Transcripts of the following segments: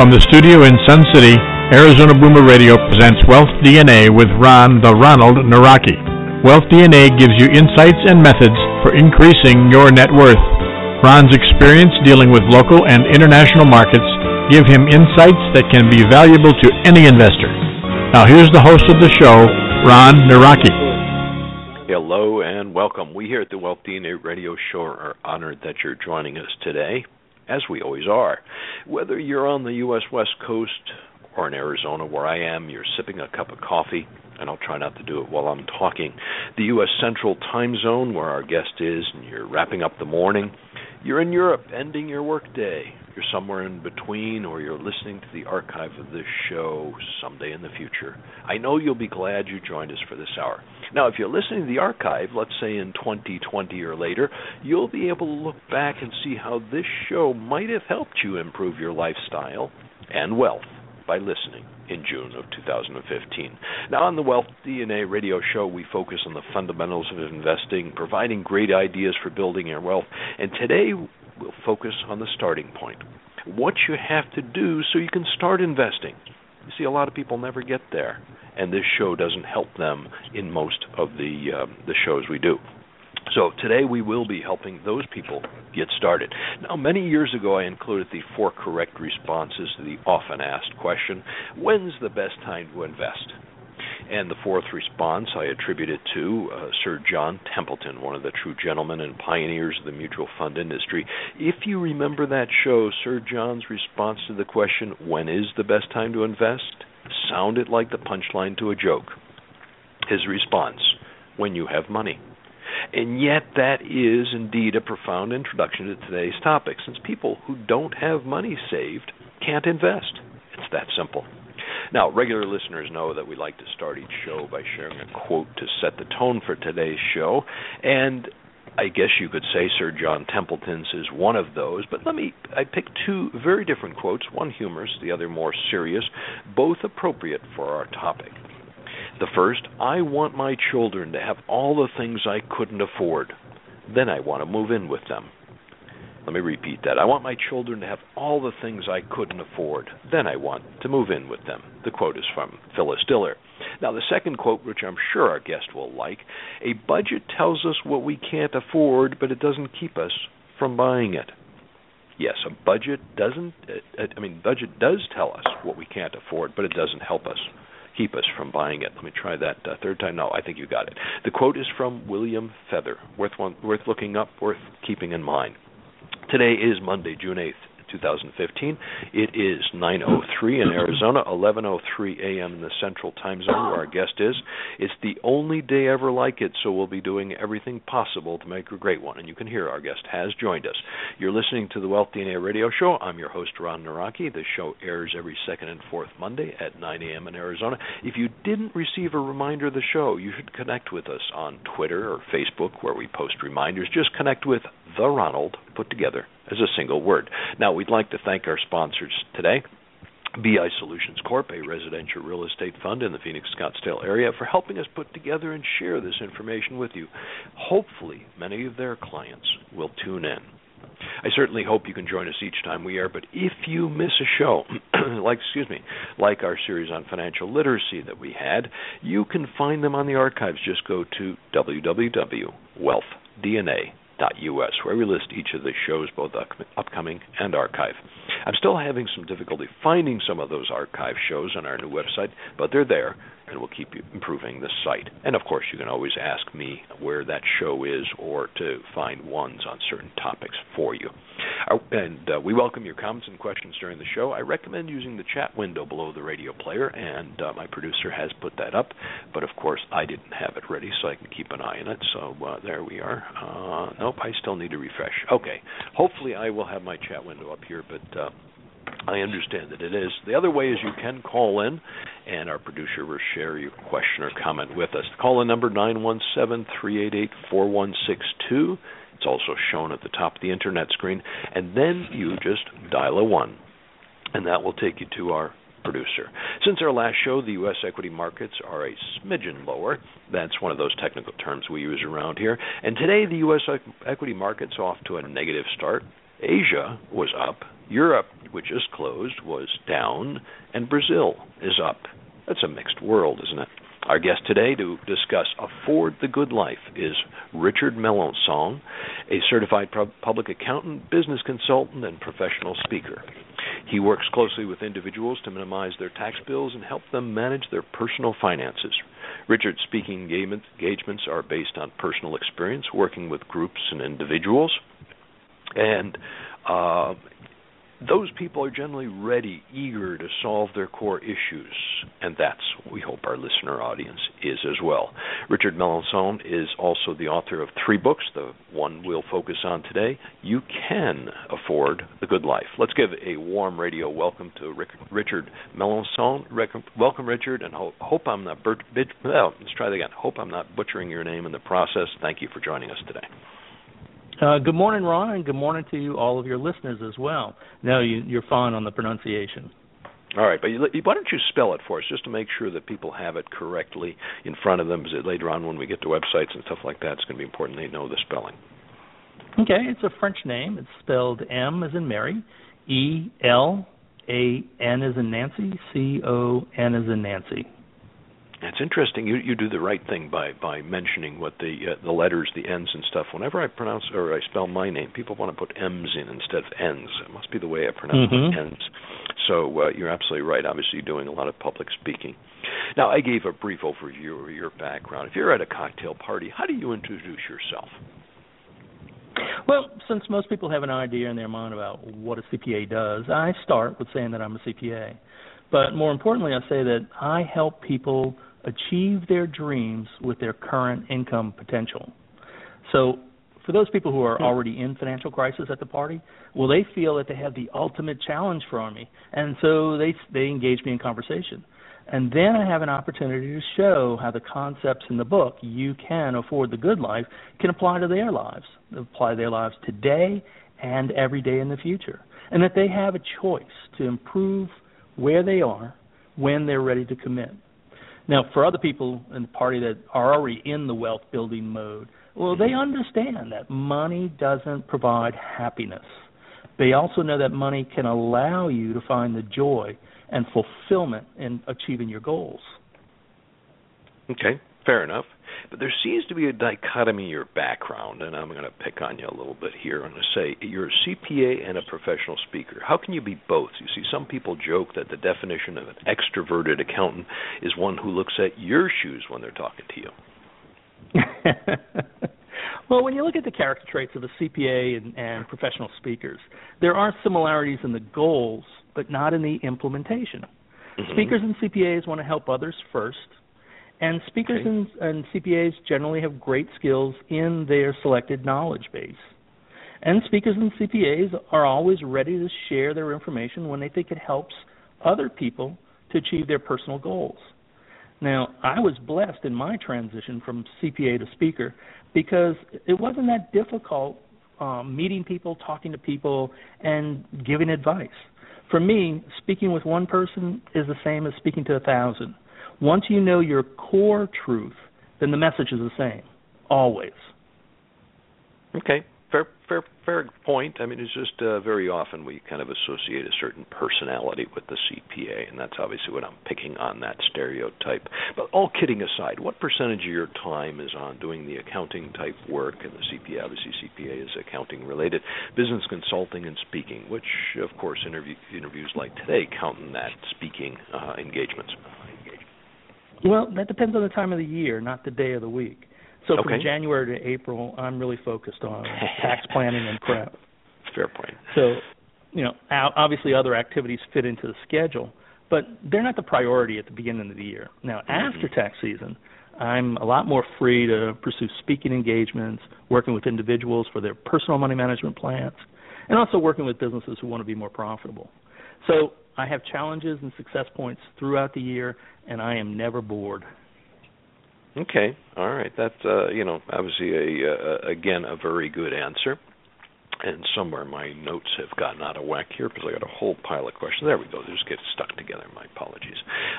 From the studio in Sun City, Arizona Boomer Radio presents Wealth DNA with Ron the Ronald Nawrocki. Wealth DNA gives you insights and methods for increasing your net worth. Ron's experience dealing with local and international markets give him insights that can be valuable to any investor. Now here's the host of the show, Ron Nawrocki. Hello and welcome. We here at the Wealth DNA Radio Show are honored that you're joining us today as we always are. Whether you're on the U.S. West Coast or in Arizona, where I am, you're sipping a cup of coffee, and I'll try not to do it while I'm talking. The U.S. Central Time Zone, where our guest is, and you're wrapping up the morning. You're in Europe, ending your workday. You're somewhere in between, or you're listening to the archive of this show someday in the future. I know you'll be glad you joined us for this hour. Now, if you're listening to the archive, let's say in 2020 or later, you'll be able to look back and see how this show might have helped you improve your lifestyle and wealth by listening in June of 2015. Now, on the Wealth DNA radio show, we focus on the fundamentals of investing, providing great ideas for building your wealth, and today we'll focus on the starting point. What you have to do so you can start investing. You see, a lot of people never get there, and this show doesn't help them in most of the uh, the shows we do. So today we will be helping those people get started. Now, many years ago, I included the four correct responses to the often asked question: When's the best time to invest? And the fourth response I attributed to uh, Sir John Templeton, one of the true gentlemen and pioneers of the mutual fund industry. If you remember that show, Sir John's response to the question, When is the best time to invest? sounded like the punchline to a joke. His response, When you have money. And yet, that is indeed a profound introduction to today's topic, since people who don't have money saved can't invest. It's that simple. Now, regular listeners know that we like to start each show by sharing a quote to set the tone for today's show, and I guess you could say Sir John Templeton's is one of those, but let me I picked two very different quotes, one humorous, the other more serious, both appropriate for our topic. The first, I want my children to have all the things I couldn't afford. Then I want to move in with them. Let me repeat that. I want my children to have all the things I couldn't afford. Then I want to move in with them. The quote is from Phyllis Diller. Now, the second quote, which I'm sure our guest will like a budget tells us what we can't afford, but it doesn't keep us from buying it. Yes, a budget doesn't, uh, I mean, budget does tell us what we can't afford, but it doesn't help us keep us from buying it. Let me try that uh, third time. No, I think you got it. The quote is from William Feather, worth one, worth looking up, worth keeping in mind. Today is Monday, June 8th, 2015. It is 9:03 in Arizona, 11:03 a.m. in the Central Time Zone, where our guest is. It's the only day ever like it, so we'll be doing everything possible to make a great one. And you can hear our guest has joined us. You're listening to the Wealth DNA Radio Show. I'm your host Ron Nawrocki. The show airs every second and fourth Monday at 9 a.m. in Arizona. If you didn't receive a reminder of the show, you should connect with us on Twitter or Facebook, where we post reminders. Just connect with the Ronald put together as a single word. Now, we'd like to thank our sponsors today. BI Solutions Corp, a residential real estate fund in the Phoenix Scottsdale area, for helping us put together and share this information with you. Hopefully, many of their clients will tune in. I certainly hope you can join us each time we air, but if you miss a show, like excuse me, like our series on financial literacy that we had, you can find them on the archives. Just go to www.wealthdna.com us, where we list each of the shows, both upcoming and archive. I'm still having some difficulty finding some of those archive shows on our new website, but they're there, and we'll keep improving the site. And of course, you can always ask me where that show is or to find ones on certain topics for you. And uh, we welcome your comments and questions during the show. I recommend using the chat window below the radio player, and uh, my producer has put that up. But of course, I didn't have it ready, so I can keep an eye on it. So uh, there we are. Uh, nope, I still need to refresh. Okay, hopefully I will have my chat window up here, but. Uh, I understand that it is. The other way is you can call in, and our producer will share your question or comment with us. The call in number nine one seven three eight eight four one six two. It's also shown at the top of the internet screen. And then you just dial a 1, and that will take you to our producer. Since our last show, the U.S. equity markets are a smidgen lower. That's one of those technical terms we use around here. And today, the U.S. equity market's off to a negative start. Asia was up. Europe which just closed, was down, and Brazil is up. That's a mixed world, isn't it? Our guest today to discuss Afford the Good Life is Richard Melancon, a certified public accountant, business consultant, and professional speaker. He works closely with individuals to minimize their tax bills and help them manage their personal finances. Richard's speaking engagements are based on personal experience working with groups and individuals. And uh, those people are generally ready, eager to solve their core issues, and that's what we hope our listener audience is as well. Richard Melancon is also the author of three books. The one we'll focus on today, You Can Afford the Good Life. Let's give a warm radio welcome to Rick, Richard Melancon. Welcome, Richard, and hope, hope I'm not. Bur- well, let's try that again. Hope I'm not butchering your name in the process. Thank you for joining us today. Uh, good morning, Ron, and good morning to you, all of your listeners as well. No, you, you're fine on the pronunciation. All right, but you, why don't you spell it for us, just to make sure that people have it correctly in front of them? Because later on, when we get to websites and stuff like that, it's going to be important they know the spelling. Okay, it's a French name. It's spelled M as in Mary, E L A N as in Nancy, C O N as in Nancy. It's interesting. You you do the right thing by by mentioning what the uh, the letters, the N's and stuff. Whenever I pronounce or I spell my name, people want to put M's in instead of N's. It must be the way I pronounce mm-hmm. N's. So uh, you're absolutely right. Obviously, you're doing a lot of public speaking. Now, I gave a brief overview of your background. If you're at a cocktail party, how do you introduce yourself? Well, since most people have an idea in their mind about what a CPA does, I start with saying that I'm a CPA. But more importantly, I say that I help people achieve their dreams with their current income potential. So, for those people who are hmm. already in financial crisis at the party, well, they feel that they have the ultimate challenge for me, and so they they engage me in conversation. And then I have an opportunity to show how the concepts in the book, You Can Afford the Good Life, can apply to their lives, apply to their lives today and every day in the future. And that they have a choice to improve where they are when they're ready to commit. Now, for other people in the party that are already in the wealth building mode, well, they mm-hmm. understand that money doesn't provide happiness. They also know that money can allow you to find the joy and fulfillment in achieving your goals. Okay, fair enough. But there seems to be a dichotomy in your background, and I'm going to pick on you a little bit here. I'm going to say you're a CPA and a professional speaker. How can you be both? You see, some people joke that the definition of an extroverted accountant is one who looks at your shoes when they're talking to you. well, when you look at the character traits of a CPA and, and professional speakers, there are similarities in the goals, but not in the implementation. Mm-hmm. Speakers and CPAs want to help others first and speakers okay. and, and CPAs generally have great skills in their selected knowledge base. And speakers and CPAs are always ready to share their information when they think it helps other people to achieve their personal goals. Now, I was blessed in my transition from CPA to speaker because it wasn't that difficult um, meeting people, talking to people, and giving advice. For me, speaking with one person is the same as speaking to a thousand. Once you know your core truth, then the message is the same, always. Okay, fair, fair, fair point. I mean, it's just uh, very often we kind of associate a certain personality with the CPA, and that's obviously what I'm picking on that stereotype. But all kidding aside, what percentage of your time is on doing the accounting type work, and the CPA, obviously CPA is accounting related, business consulting and speaking, which of course interview, interviews like today count in that speaking uh, engagements. Well, that depends on the time of the year, not the day of the week. So okay. from January to April, I'm really focused on tax planning and prep. Fair point. So, you know, obviously other activities fit into the schedule, but they're not the priority at the beginning of the year. Now, mm-hmm. after tax season, I'm a lot more free to pursue speaking engagements, working with individuals for their personal money management plans, and also working with businesses who want to be more profitable. So I have challenges and success points throughout the year, and I am never bored. Okay, all right. That's uh, you know obviously a uh, again a very good answer. And somewhere my notes have gotten out of whack here because I got a whole pile of questions. There we go. They just get stuck together. My apologies.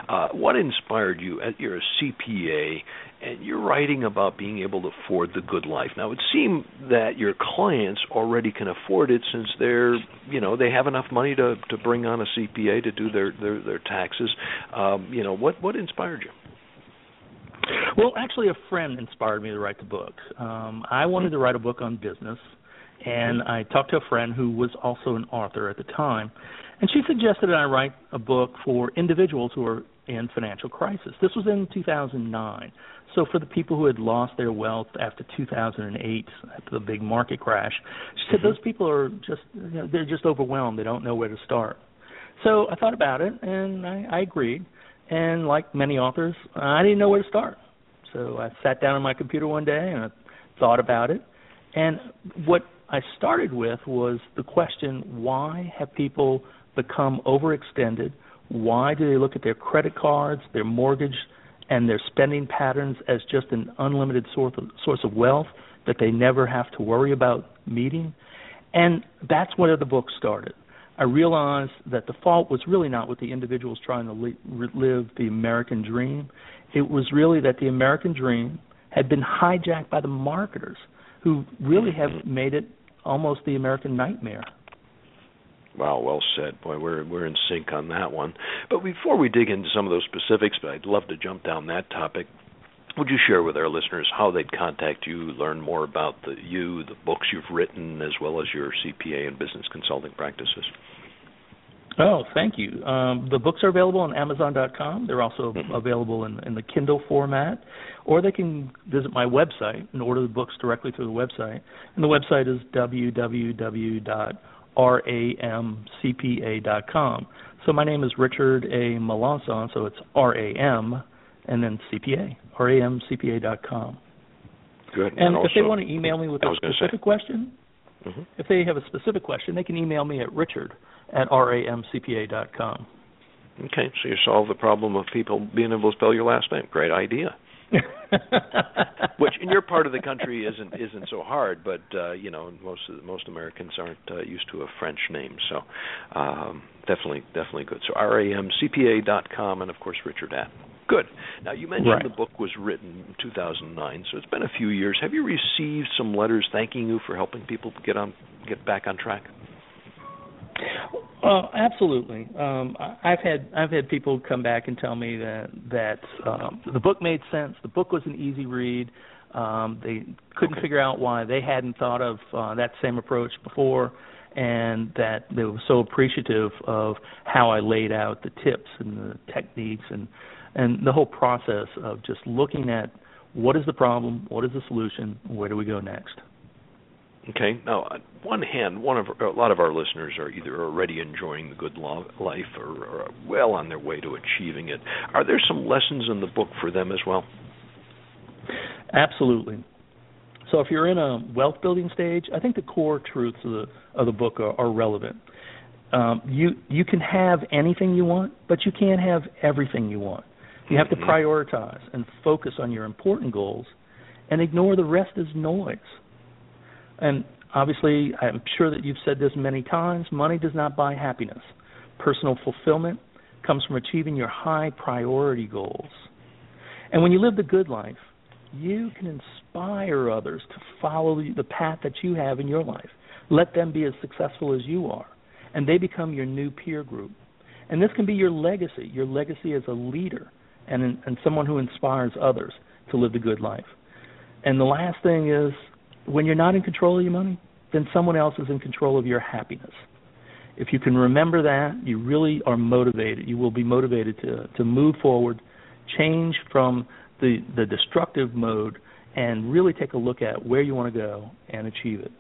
Uh, what inspired you? You're a CPA, and you're writing about being able to afford the good life. Now, it seems that your clients already can afford it since they're, you know, they have enough money to to bring on a CPA to do their their, their taxes. Um, you know, what what inspired you? Well, actually, a friend inspired me to write the book. Um, I wanted to write a book on business and I talked to a friend who was also an author at the time, and she suggested that I write a book for individuals who are in financial crisis. This was in 2009. So for the people who had lost their wealth after 2008, after the big market crash, she said mm-hmm. those people are just you know, they're just overwhelmed. They don't know where to start. So I thought about it and I, I agreed. And like many authors, I didn't know where to start. So I sat down on my computer one day and I thought about it. And what I started with was the question why have people become overextended? Why do they look at their credit cards, their mortgage, and their spending patterns as just an unlimited source of, source of wealth that they never have to worry about meeting? And that's where the book started. I realized that the fault was really not with the individuals trying to li- live the American dream. It was really that the American dream had been hijacked by the marketers who really have made it almost the American nightmare. Wow, well said. Boy, we're we're in sync on that one. But before we dig into some of those specifics, but I'd love to jump down that topic. Would you share with our listeners how they'd contact you, learn more about the you, the books you've written, as well as your CPA and business consulting practices? Oh, thank you. Um, the books are available on Amazon.com. They're also mm-hmm. available in, in the Kindle format, or they can visit my website and order the books directly through the website. And the website is www.ramcpa.com. So my name is Richard A. Melancon, so it's R A M and then CPA, ramcpa.com. Good. And, and also, if they want to email me with a specific say. question, mm-hmm. if they have a specific question, they can email me at richard at ramcpa.com. Okay, so you solve the problem of people being able to spell your last name. Great idea. Which in your part of the country isn't isn't so hard, but uh, you know most most Americans aren't uh, used to a French name, so um, definitely definitely good. So ramcpa.com and of course Richard at. Good. Now you mentioned right. the book was written in 2009, so it's been a few years. Have you received some letters thanking you for helping people get on get back on track? Uh, absolutely. Um, I've had I've had people come back and tell me that that um, the book made sense. The book was an easy read. Um, they couldn't okay. figure out why they hadn't thought of uh, that same approach before, and that they were so appreciative of how I laid out the tips and the techniques and and the whole process of just looking at what is the problem, what is the solution, where do we go next. Okay. Now, on one hand, one of a lot of our listeners are either already enjoying the good life or, or well on their way to achieving it. Are there some lessons in the book for them as well? Absolutely. So, if you're in a wealth building stage, I think the core truths of the of the book are, are relevant. Um, you you can have anything you want, but you can't have everything you want. You have to mm-hmm. prioritize and focus on your important goals, and ignore the rest as noise. And obviously, I'm sure that you've said this many times money does not buy happiness. Personal fulfillment comes from achieving your high priority goals. And when you live the good life, you can inspire others to follow the path that you have in your life. Let them be as successful as you are, and they become your new peer group. And this can be your legacy, your legacy as a leader and, and someone who inspires others to live the good life. And the last thing is when you're not in control of your money, then someone else is in control of your happiness. If you can remember that, you really are motivated. You will be motivated to to move forward, change from the the destructive mode, and really take a look at where you want to go and achieve it.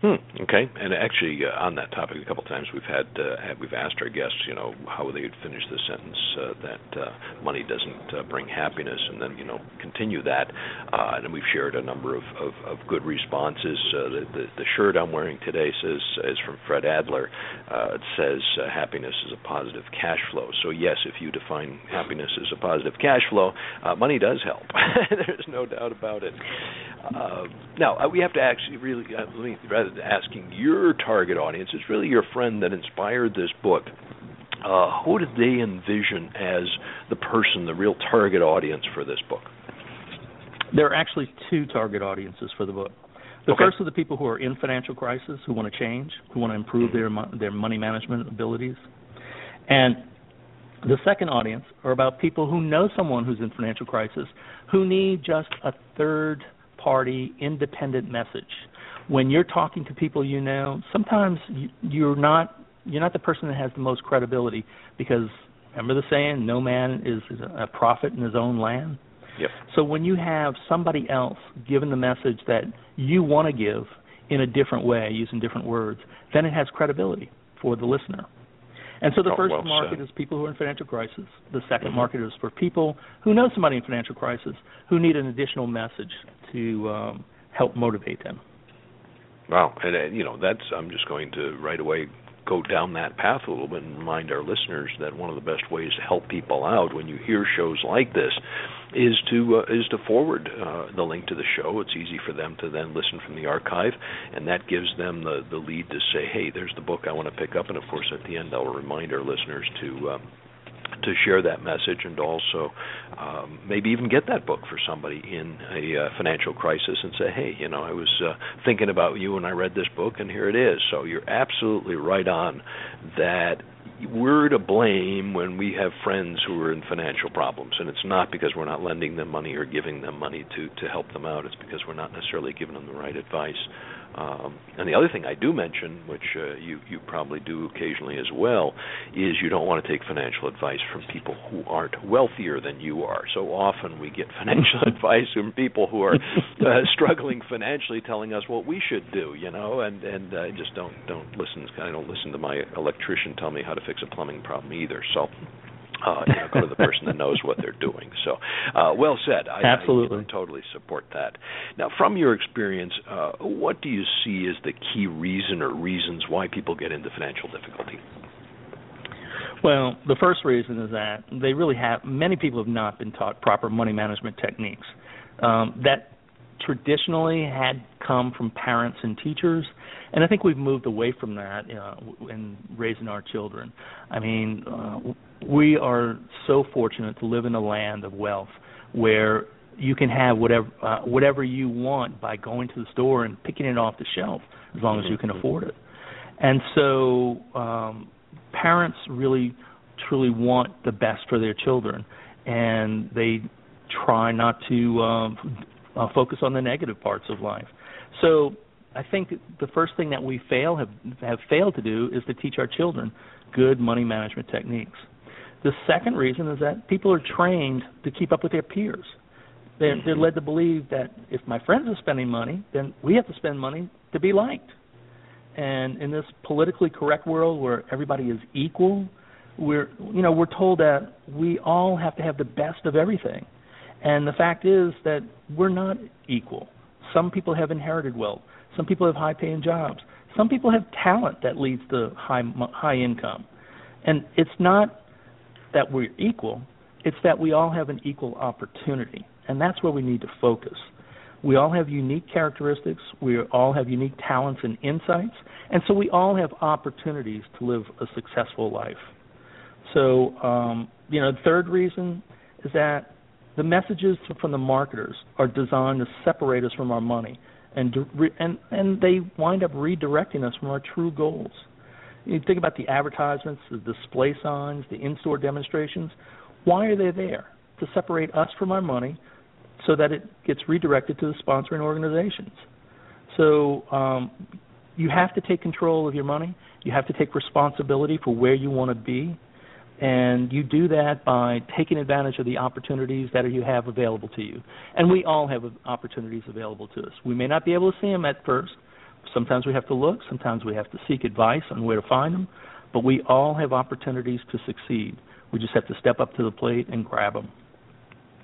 Hmm. Okay. And actually, uh, on that topic, a couple of times we've had, uh, had we've asked our guests, you know, how they would finish the sentence uh, that uh, money doesn't uh, bring happiness, and then you know continue that. Uh, and we've shared a number of, of, of good responses. The, the the shirt I'm wearing today says is from Fred Adler. it says happiness is a positive cash flow. So yes, if you define happiness as a positive cash flow, money does help. There's no doubt about it. Now we have to actually really, let me, rather asking your target audience, it's really your friend that inspired this book. Uh, who did they envision as the person, the real target audience for this book? There are actually two target audiences for the book. The okay. first are the people who are in financial crisis, who want to change, who want to improve their their money management abilities, and the second audience are about people who know someone who's in financial crisis, who need just a third party independent message. When you're talking to people you know, sometimes you're not you're not the person that has the most credibility because remember the saying, no man is a prophet in his own land. Yep. So when you have somebody else giving the message that you want to give in a different way, using different words, then it has credibility for the listener. And so the oh, first well market said. is people who are in financial crisis. The 2nd mm-hmm. market is for people who know somebody in financial crisis who need an additional message to um, help motivate them. Wow, and uh, you know that's I'm just going to right away go down that path a little bit and remind our listeners that one of the best ways to help people out when you hear shows like this is to uh, is to forward uh, the link to the show. It's easy for them to then listen from the archive, and that gives them the the lead to say, "Hey, there's the book I want to pick up." And of course, at the end, I'll remind our listeners to. Um, to share that message and also um, maybe even get that book for somebody in a uh, financial crisis and say, hey, you know, I was uh, thinking about you and I read this book and here it is. So you're absolutely right on that we're to blame when we have friends who are in financial problems and it's not because we're not lending them money or giving them money to to help them out it's because we're not necessarily giving them the right advice um, and the other thing I do mention, which uh, you you probably do occasionally as well, is you don't want to take financial advice from people who aren't wealthier than you are. So often we get financial advice from people who are uh, struggling financially, telling us what we should do, you know, and and uh, just don't don't listen. I don't listen to my electrician tell me how to fix a plumbing problem either. So uh, you know, go to the person that knows what they're doing. So, uh, well said. I, Absolutely, I, totally support that. Now, from your experience, uh, what do you see as the key reason or reasons why people get into financial difficulty? Well, the first reason is that they really have many people have not been taught proper money management techniques. Um, that traditionally had come from parents and teachers, and I think we've moved away from that uh, in raising our children. I mean, uh, we are so fortunate to live in a land of wealth where you can have whatever uh, whatever you want by going to the store and picking it off the shelf as long as you can afford it. And so um parents really truly want the best for their children and they try not to um uh, focus on the negative parts of life. So I think the first thing that we fail have have failed to do is to teach our children good money management techniques. The second reason is that people are trained to keep up with their peers. They're, they're led to believe that if my friends are spending money, then we have to spend money to be liked. And in this politically correct world where everybody is equal, we're you know we're told that we all have to have the best of everything. And the fact is that we're not equal. Some people have inherited wealth. Some people have high-paying jobs. Some people have talent that leads to high high income. And it's not that we're equal, it's that we all have an equal opportunity. And that's where we need to focus. We all have unique characteristics, we all have unique talents and insights, and so we all have opportunities to live a successful life. So, um, you know, the third reason is that the messages from the marketers are designed to separate us from our money, and and and they wind up redirecting us from our true goals. You think about the advertisements, the display signs, the in-store demonstrations. Why are they there? To separate us from our money so that it gets redirected to the sponsoring organizations. So um, you have to take control of your money. You have to take responsibility for where you want to be. And you do that by taking advantage of the opportunities that you have available to you. And we all have opportunities available to us. We may not be able to see them at first, Sometimes we have to look, sometimes we have to seek advice on where to find them, but we all have opportunities to succeed. We just have to step up to the plate and grab them.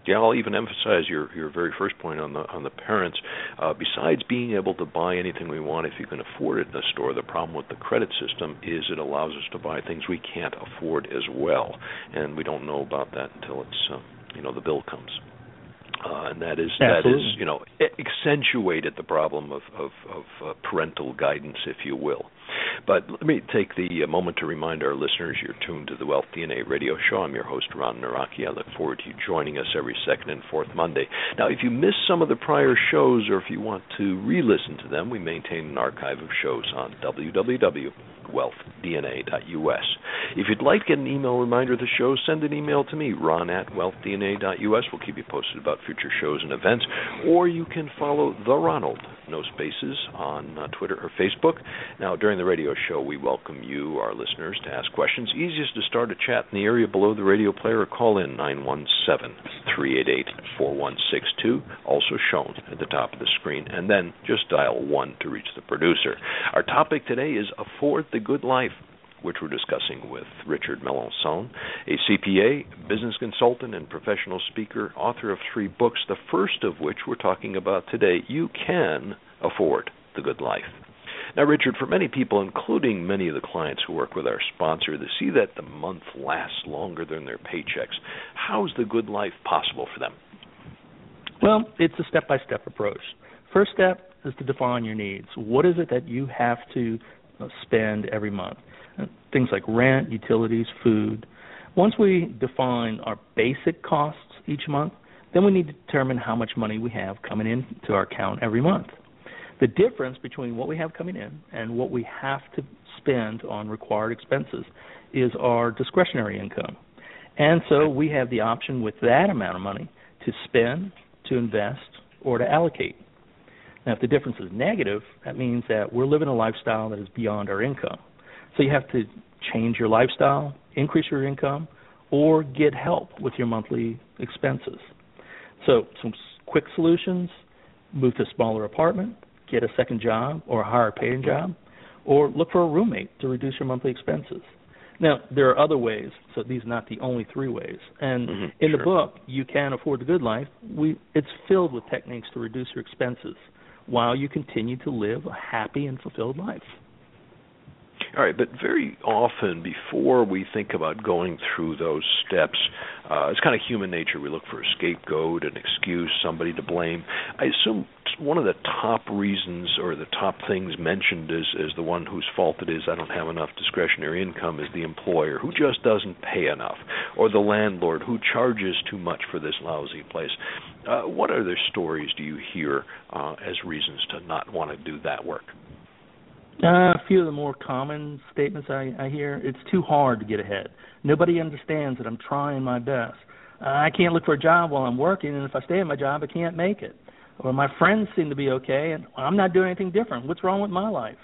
Yeah, I'll even emphasize your your very first point on the on the parents. Uh, besides being able to buy anything we want if you can afford it in the store, the problem with the credit system is it allows us to buy things we can't afford as well, and we don't know about that until it's uh, you know the bill comes uh, and that is Absolutely. that is you know accentuated the problem of of, of uh, parental guidance, if you will. But let me take the uh, moment to remind our listeners you're tuned to the Wealth DNA radio show. I'm your host, Ron Nawrocki. I look forward to you joining us every second and fourth Monday. Now, if you missed some of the prior shows or if you want to re listen to them, we maintain an archive of shows on www wealthdna.us. If you'd like to get an email reminder of the show, send an email to me, ron at wealthdna.us. We'll keep you posted about future shows and events. Or you can follow The Ronald, no spaces, on uh, Twitter or Facebook. Now, during the radio show, we welcome you, our listeners, to ask questions. Easiest to start a chat in the area below the radio player or call in 917 388 4162, also shown at the top of the screen. And then just dial 1 to reach the producer. Our topic today is Afford the Good Life, which we're discussing with Richard Melancon, a CPA, business consultant, and professional speaker, author of three books, the first of which we're talking about today. You can afford the good life. Now, Richard, for many people, including many of the clients who work with our sponsor, to see that the month lasts longer than their paychecks, how is the good life possible for them? Well, it's a step by step approach. First step is to define your needs. What is it that you have to spend every month. Uh, things like rent, utilities, food. Once we define our basic costs each month, then we need to determine how much money we have coming into our account every month. The difference between what we have coming in and what we have to spend on required expenses is our discretionary income. And so we have the option with that amount of money to spend, to invest, or to allocate. Now, if the difference is negative, that means that we're living a lifestyle that is beyond our income. So you have to change your lifestyle, increase your income, or get help with your monthly expenses. So, some quick solutions move to a smaller apartment, get a second job or a higher paying job, or look for a roommate to reduce your monthly expenses. Now, there are other ways, so these are not the only three ways. And mm-hmm, in sure. the book, You Can Afford the Good Life, we, it's filled with techniques to reduce your expenses while you continue to live a happy and fulfilled life. All right, but very often before we think about going through those steps, uh, it's kind of human nature. We look for a scapegoat, an excuse, somebody to blame. I assume one of the top reasons or the top things mentioned is, is the one whose fault it is I don't have enough discretionary income is the employer who just doesn't pay enough, or the landlord who charges too much for this lousy place. Uh, what other stories do you hear uh, as reasons to not want to do that work? Uh, a few of the more common statements I, I hear: "It's too hard to get ahead. Nobody understands that I'm trying my best. Uh, I can't look for a job while I'm working, and if I stay at my job, I can't make it. Or my friends seem to be okay, and I'm not doing anything different. What's wrong with my life?"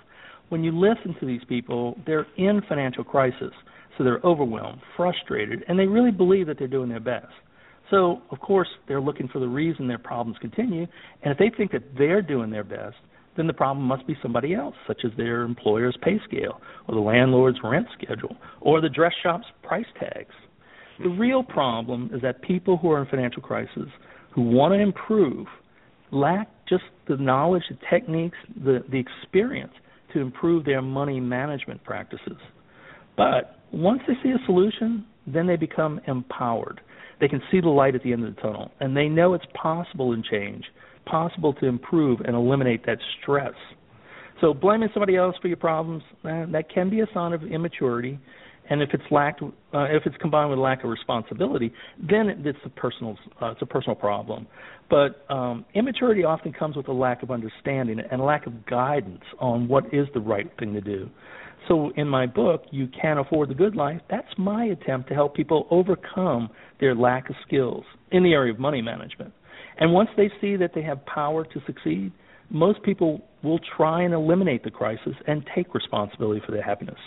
When you listen to these people, they're in financial crisis, so they're overwhelmed, frustrated, and they really believe that they're doing their best. So, of course, they're looking for the reason their problems continue, and if they think that they're doing their best, then the problem must be somebody else, such as their employer's pay scale, or the landlord's rent schedule, or the dress shop's price tags. The hmm. real problem is that people who are in financial crisis, who want to improve, lack just the knowledge, the techniques, the, the experience to improve their money management practices. But once they see a solution, then they become empowered. They can see the light at the end of the tunnel, and they know it's possible to change possible to improve and eliminate that stress. So blaming somebody else for your problems eh, that can be a sign of immaturity, and if it's lacked, uh, if it's combined with lack of responsibility, then it's a personal uh, it's a personal problem. But um, immaturity often comes with a lack of understanding and a lack of guidance on what is the right thing to do. So in my book, You can't Afford the Good Life, that's my attempt to help people overcome their lack of skills in the area of money management. And once they see that they have power to succeed, most people will try and eliminate the crisis and take responsibility for their happiness.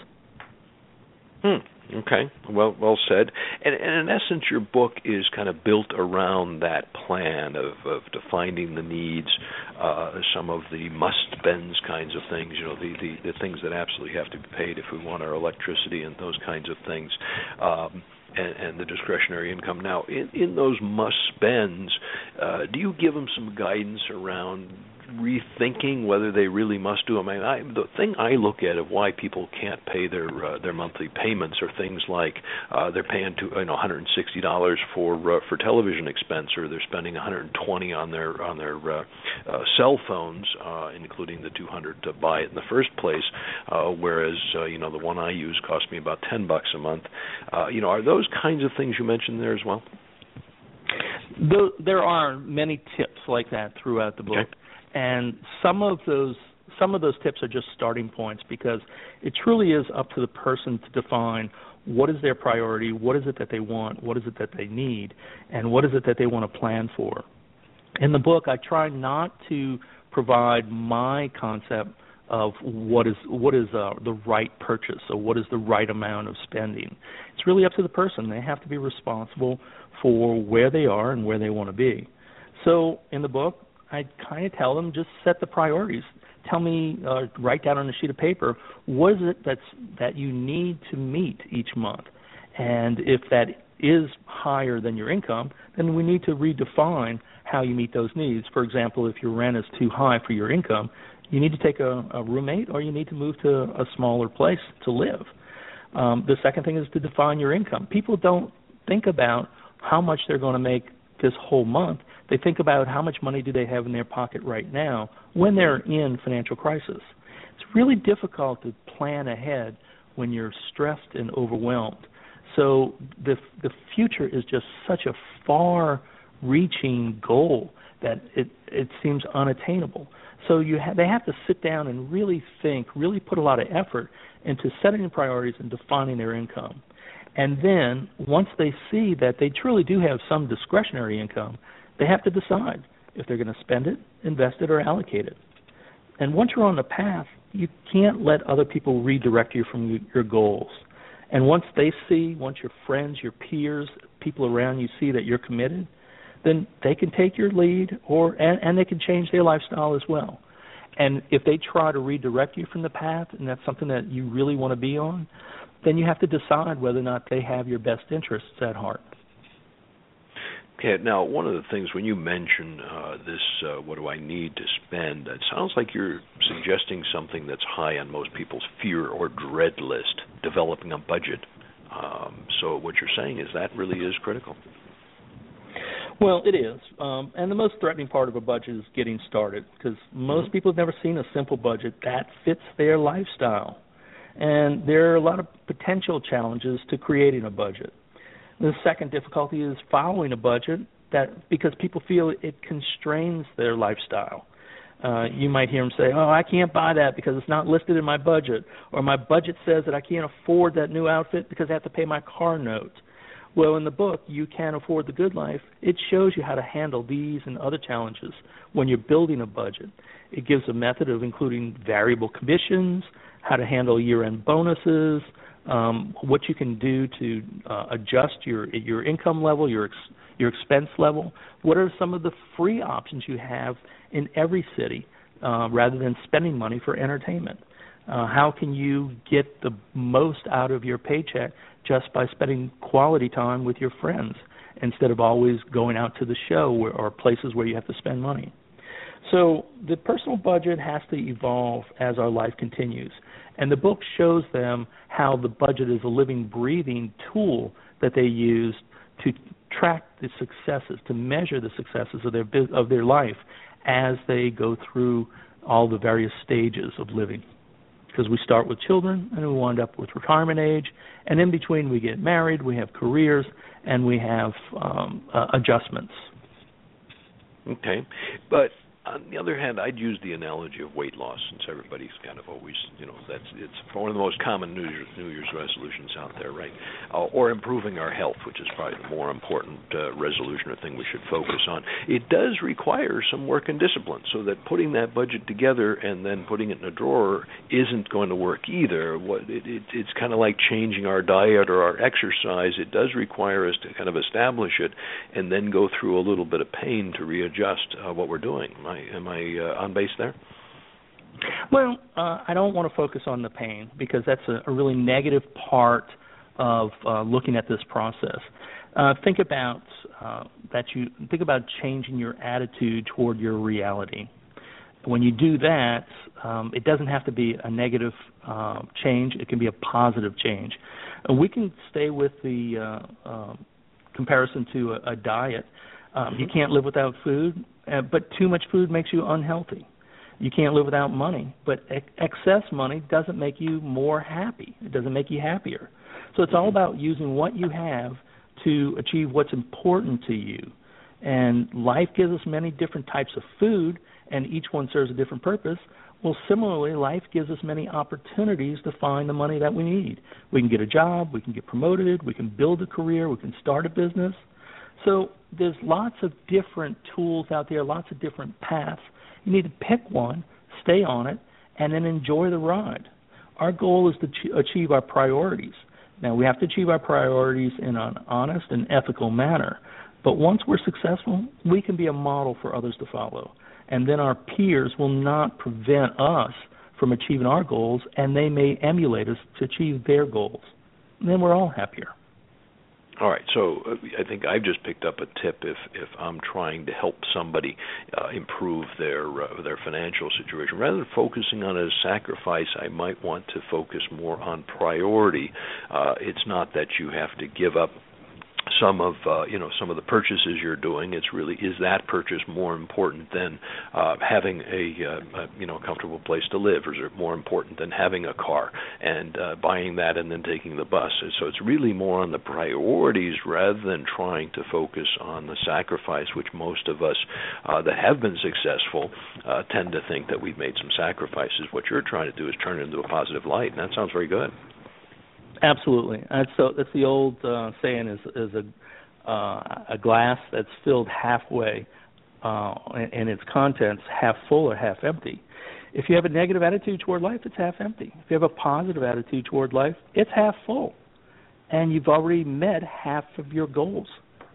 Hmm. Okay. Well, well said. And, and, in essence, your book is kind of built around that plan of, of defining the needs, uh, some of the must-spends kinds of things. You know, the, the the things that absolutely have to be paid if we want our electricity and those kinds of things. Um, and, and the discretionary income. Now, in, in those must spends, uh, do you give them some guidance around rethinking whether they really must do them. I mean, I, the thing I look at of why people can't pay their uh, their monthly payments are things like uh, they're paying to you know 160 dollars for uh, for television expense, or they're spending 120 on their on their uh, uh, cell phones, uh, including the 200 to buy it in the first place. Uh, whereas uh, you know the one I use cost me about 10 bucks a month. Uh, you know, are those kinds of things you mentioned there as well? there are many tips like that throughout the book. Okay and some of those some of those tips are just starting points because it truly is up to the person to define what is their priority, what is it that they want, what is it that they need, and what is it that they want to plan for. In the book, I try not to provide my concept of what is what is uh, the right purchase or what is the right amount of spending. It's really up to the person. They have to be responsible for where they are and where they want to be. So in the book, I kind of tell them just set the priorities. Tell me, uh, write down on a sheet of paper what is it that's that you need to meet each month, and if that is higher than your income, then we need to redefine how you meet those needs. For example, if your rent is too high for your income, you need to take a, a roommate or you need to move to a smaller place to live. Um, the second thing is to define your income. People don't think about how much they're going to make this whole month they think about how much money do they have in their pocket right now when they're in financial crisis. It's really difficult to plan ahead when you're stressed and overwhelmed. So the the future is just such a far-reaching goal that it it seems unattainable. So you ha- they have to sit down and really think, really put a lot of effort into setting priorities and defining their income. And then once they see that they truly do have some discretionary income, they have to decide if they're going to spend it, invest it, or allocate it. And once you're on the path, you can't let other people redirect you from your goals. And once they see, once your friends, your peers, people around you see that you're committed, then they can take your lead or and, and they can change their lifestyle as well. And if they try to redirect you from the path and that's something that you really want to be on, then you have to decide whether or not they have your best interests at heart. Okay, now one of the things when you mention uh, this, uh, what do I need to spend? It sounds like you're suggesting something that's high on most people's fear or dread list: developing a budget. Um, so what you're saying is that really is critical. Well, it is, um, and the most threatening part of a budget is getting started because most mm-hmm. people have never seen a simple budget that fits their lifestyle, and there are a lot of potential challenges to creating a budget. The second difficulty is following a budget that because people feel it constrains their lifestyle. Uh, you might hear them say, "Oh, I can't buy that because it's not listed in my budget," or "My budget says that I can't afford that new outfit because I have to pay my car note." Well, in the book, You Can Afford the Good Life, it shows you how to handle these and other challenges when you're building a budget. It gives a method of including variable commissions, how to handle year-end bonuses, um, what you can do to uh, adjust your your income level, your ex, your expense level. What are some of the free options you have in every city, uh, rather than spending money for entertainment? Uh, how can you get the most out of your paycheck just by spending quality time with your friends instead of always going out to the show or, or places where you have to spend money? So the personal budget has to evolve as our life continues. And the book shows them how the budget is a living, breathing tool that they use to track the successes, to measure the successes of their of their life as they go through all the various stages of living. Because we start with children and we wind up with retirement age, and in between we get married, we have careers, and we have um, uh, adjustments. Okay, but on the other hand, I'd use the analogy of weight loss, since everybody's kind of always, you know, that's it's one of the most common New Year's, New Year's resolutions out there, right? Uh, or improving our health, which is probably the more important uh, resolution or thing we should focus on. It does require some work and discipline, so that putting that budget together and then putting it in a drawer isn't going to work either. What it, it, it's kind of like changing our diet or our exercise. It does require us to kind of establish it and then go through a little bit of pain to readjust uh, what we're doing I am I uh, on base there? Well, uh, I don't want to focus on the pain because that's a, a really negative part of uh, looking at this process. Uh, think about uh, that you think about changing your attitude toward your reality. When you do that, um, it doesn't have to be a negative uh, change; it can be a positive change. And we can stay with the uh, um, comparison to a, a diet. Um, you can't live without food, uh, but too much food makes you unhealthy. You can't live without money, but ex- excess money doesn't make you more happy. It doesn't make you happier. So it's all about using what you have to achieve what's important to you. And life gives us many different types of food, and each one serves a different purpose. Well, similarly, life gives us many opportunities to find the money that we need. We can get a job, we can get promoted, we can build a career, we can start a business. So there's lots of different tools out there, lots of different paths. You need to pick one, stay on it, and then enjoy the ride. Our goal is to achieve our priorities. Now, we have to achieve our priorities in an honest and ethical manner. But once we're successful, we can be a model for others to follow. And then our peers will not prevent us from achieving our goals, and they may emulate us to achieve their goals. And then we're all happier. All right, so uh, I think I've just picked up a tip if if I'm trying to help somebody uh, improve their uh, their financial situation, rather than focusing on a sacrifice, I might want to focus more on priority. Uh, it's not that you have to give up some of uh, you know some of the purchases you're doing. It's really is that purchase more important than uh, having a, uh, a you know comfortable place to live, or is it more important than having a car and uh, buying that and then taking the bus? So it's really more on the priorities rather than trying to focus on the sacrifice, which most of us uh, that have been successful uh, tend to think that we've made some sacrifices. What you're trying to do is turn it into a positive light, and that sounds very good. Absolutely. That's so. That's the old uh, saying: is is a uh, a glass that's filled halfway, uh, and, and its contents half full or half empty. If you have a negative attitude toward life, it's half empty. If you have a positive attitude toward life, it's half full, and you've already met half of your goals,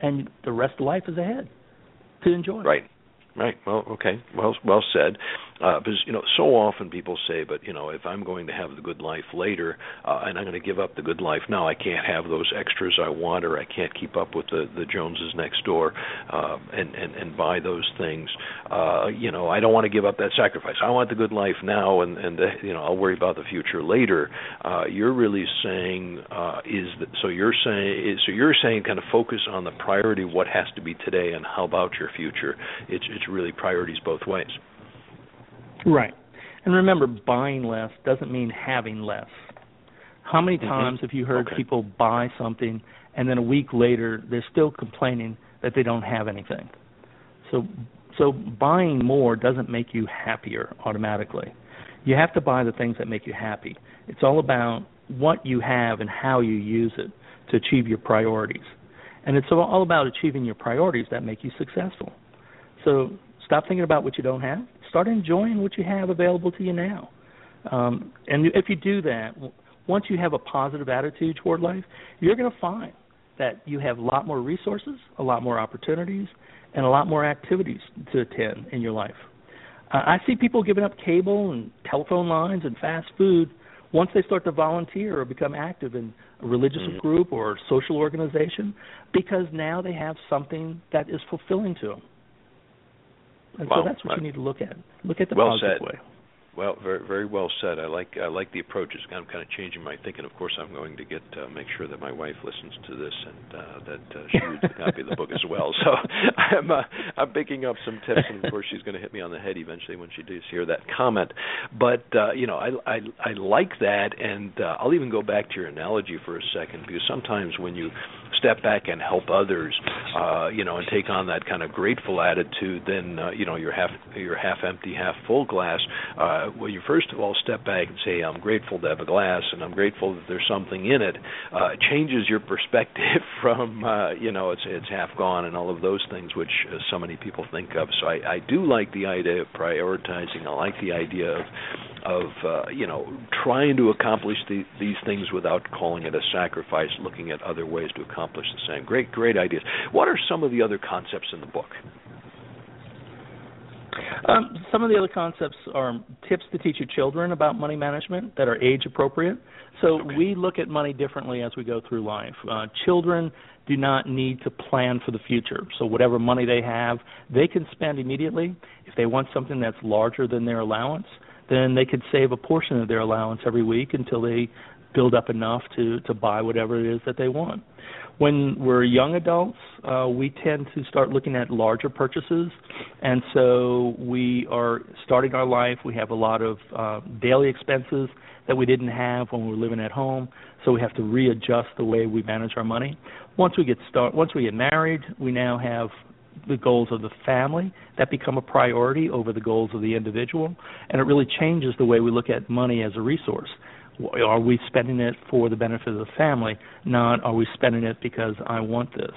and the rest of life is ahead to enjoy. Right. Right. Well, okay. Well, well said. Uh, because you know, so often people say, but you know, if I'm going to have the good life later, uh, and I'm going to give up the good life now, I can't have those extras I want, or I can't keep up with the the Joneses next door, uh, and and and buy those things. Uh, you know, I don't want to give up that sacrifice. I want the good life now, and and uh, you know, I'll worry about the future later. Uh, you're really saying uh, is that so? You're saying is, so you're saying kind of focus on the priority, of what has to be today, and how about your future? It's it's really priorities both ways. Right. And remember, buying less doesn't mean having less. How many mm-hmm. times have you heard okay. people buy something and then a week later they're still complaining that they don't have anything? So so buying more doesn't make you happier automatically. You have to buy the things that make you happy. It's all about what you have and how you use it to achieve your priorities. And it's all about achieving your priorities that make you successful. So stop thinking about what you don't have start enjoying what you have available to you now. Um, and if you do that, once you have a positive attitude toward life, you're going to find that you have a lot more resources, a lot more opportunities, and a lot more activities to attend in your life. Uh, I see people giving up cable and telephone lines and fast food once they start to volunteer or become active in a religious mm-hmm. group or social organization because now they have something that is fulfilling to them. And wow. so that's what you need to look at. Look at the well positive said. way. Well, very very well said. I like I like the approaches. I'm kind of changing my thinking. Of course, I'm going to get uh, make sure that my wife listens to this and uh, that uh, she reads a copy of the book as well. So I'm uh, I'm picking up some tips, and of course, she's going to hit me on the head eventually when she does hear that comment. But uh, you know, I I I like that, and uh, I'll even go back to your analogy for a second because sometimes when you step back and help others, uh, you know, and take on that kind of grateful attitude, then uh, you know you're half you're half empty, half full glass. Uh, well, you first of all step back and say, "I'm grateful to have a glass, and I'm grateful that there's something in it." Uh, changes your perspective from uh, you know it's it's half gone and all of those things which uh, so many people think of. So I, I do like the idea of prioritizing. I like the idea of of uh, you know trying to accomplish the, these things without calling it a sacrifice, looking at other ways to accomplish the same. Great, great ideas. What are some of the other concepts in the book? Um, some of the other concepts are tips to teach your children about money management that are age appropriate. So okay. we look at money differently as we go through life. Uh, children do not need to plan for the future. So whatever money they have, they can spend immediately. If they want something that's larger than their allowance, then they could save a portion of their allowance every week until they build up enough to to buy whatever it is that they want. When we're young adults, uh, we tend to start looking at larger purchases, and so we are starting our life. We have a lot of uh, daily expenses that we didn't have when we were living at home, so we have to readjust the way we manage our money. Once we get start, once we get married, we now have the goals of the family that become a priority over the goals of the individual, and it really changes the way we look at money as a resource. Are we spending it for the benefit of the family? Not are we spending it because I want this.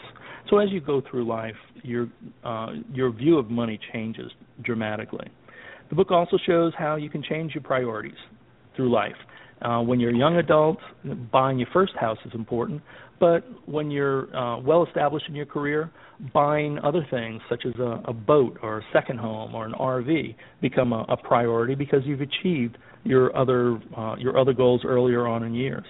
So as you go through life, your uh, your view of money changes dramatically. The book also shows how you can change your priorities through life. Uh, when you're a young adult, buying your first house is important, but when you're uh, well established in your career, buying other things such as a, a boat or a second home or an RV become a, a priority because you've achieved your other uh, your other goals earlier on in years.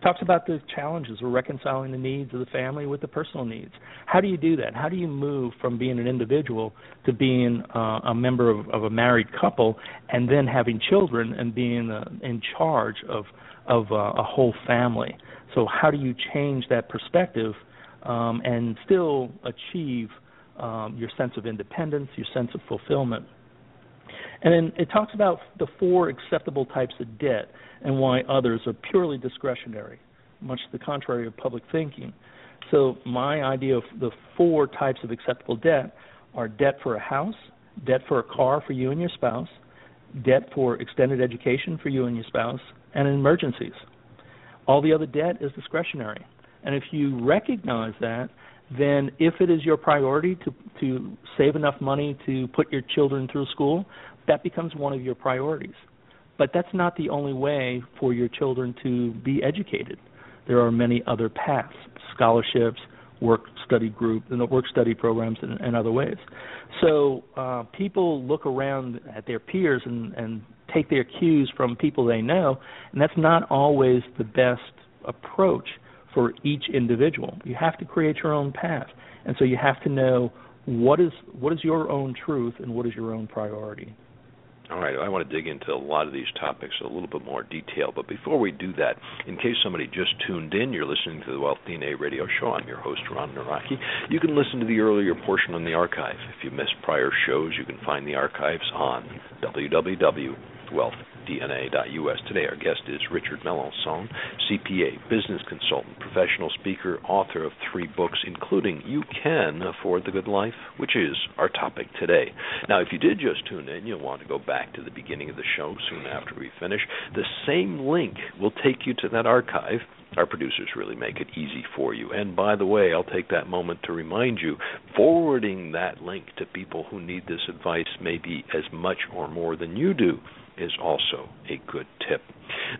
Talks about the challenges of reconciling the needs of the family with the personal needs. How do you do that? How do you move from being an individual to being uh, a member of, of, a married couple, and then having children and being uh, in charge of of uh, a whole family? So how do you change that perspective um, and still achieve um, your sense of independence, your sense of fulfillment? And then it talks about the four acceptable types of debt and why others are purely discretionary, much to the contrary of public thinking. So, my idea of the four types of acceptable debt are debt for a house, debt for a car for you and your spouse, debt for extended education for you and your spouse, and emergencies. All the other debt is discretionary. And if you recognize that, then if it is your priority to to save enough money to put your children through school, that becomes one of your priorities. But that's not the only way for your children to be educated. There are many other paths, scholarships, work study group, and work study programs, and, and other ways. So uh, people look around at their peers and, and take their cues from people they know, and that's not always the best approach for each individual. You have to create your own path, and so you have to know what is what is your own truth and what is your own priority. All right, I want to dig into a lot of these topics in a little bit more detail. But before we do that, in case somebody just tuned in, you're listening to the Wealth DNA radio show. I'm your host, Ron Nawrocki. You can listen to the earlier portion on the archive. If you missed prior shows, you can find the archives on www.wealth DNA.us. Today, our guest is Richard Melancon, CPA, business consultant, professional speaker, author of three books, including You Can Afford the Good Life, which is our topic today. Now, if you did just tune in, you'll want to go back to the beginning of the show soon after we finish. The same link will take you to that archive our producers really make it easy for you. And by the way, I'll take that moment to remind you forwarding that link to people who need this advice may be as much or more than you do is also a good tip.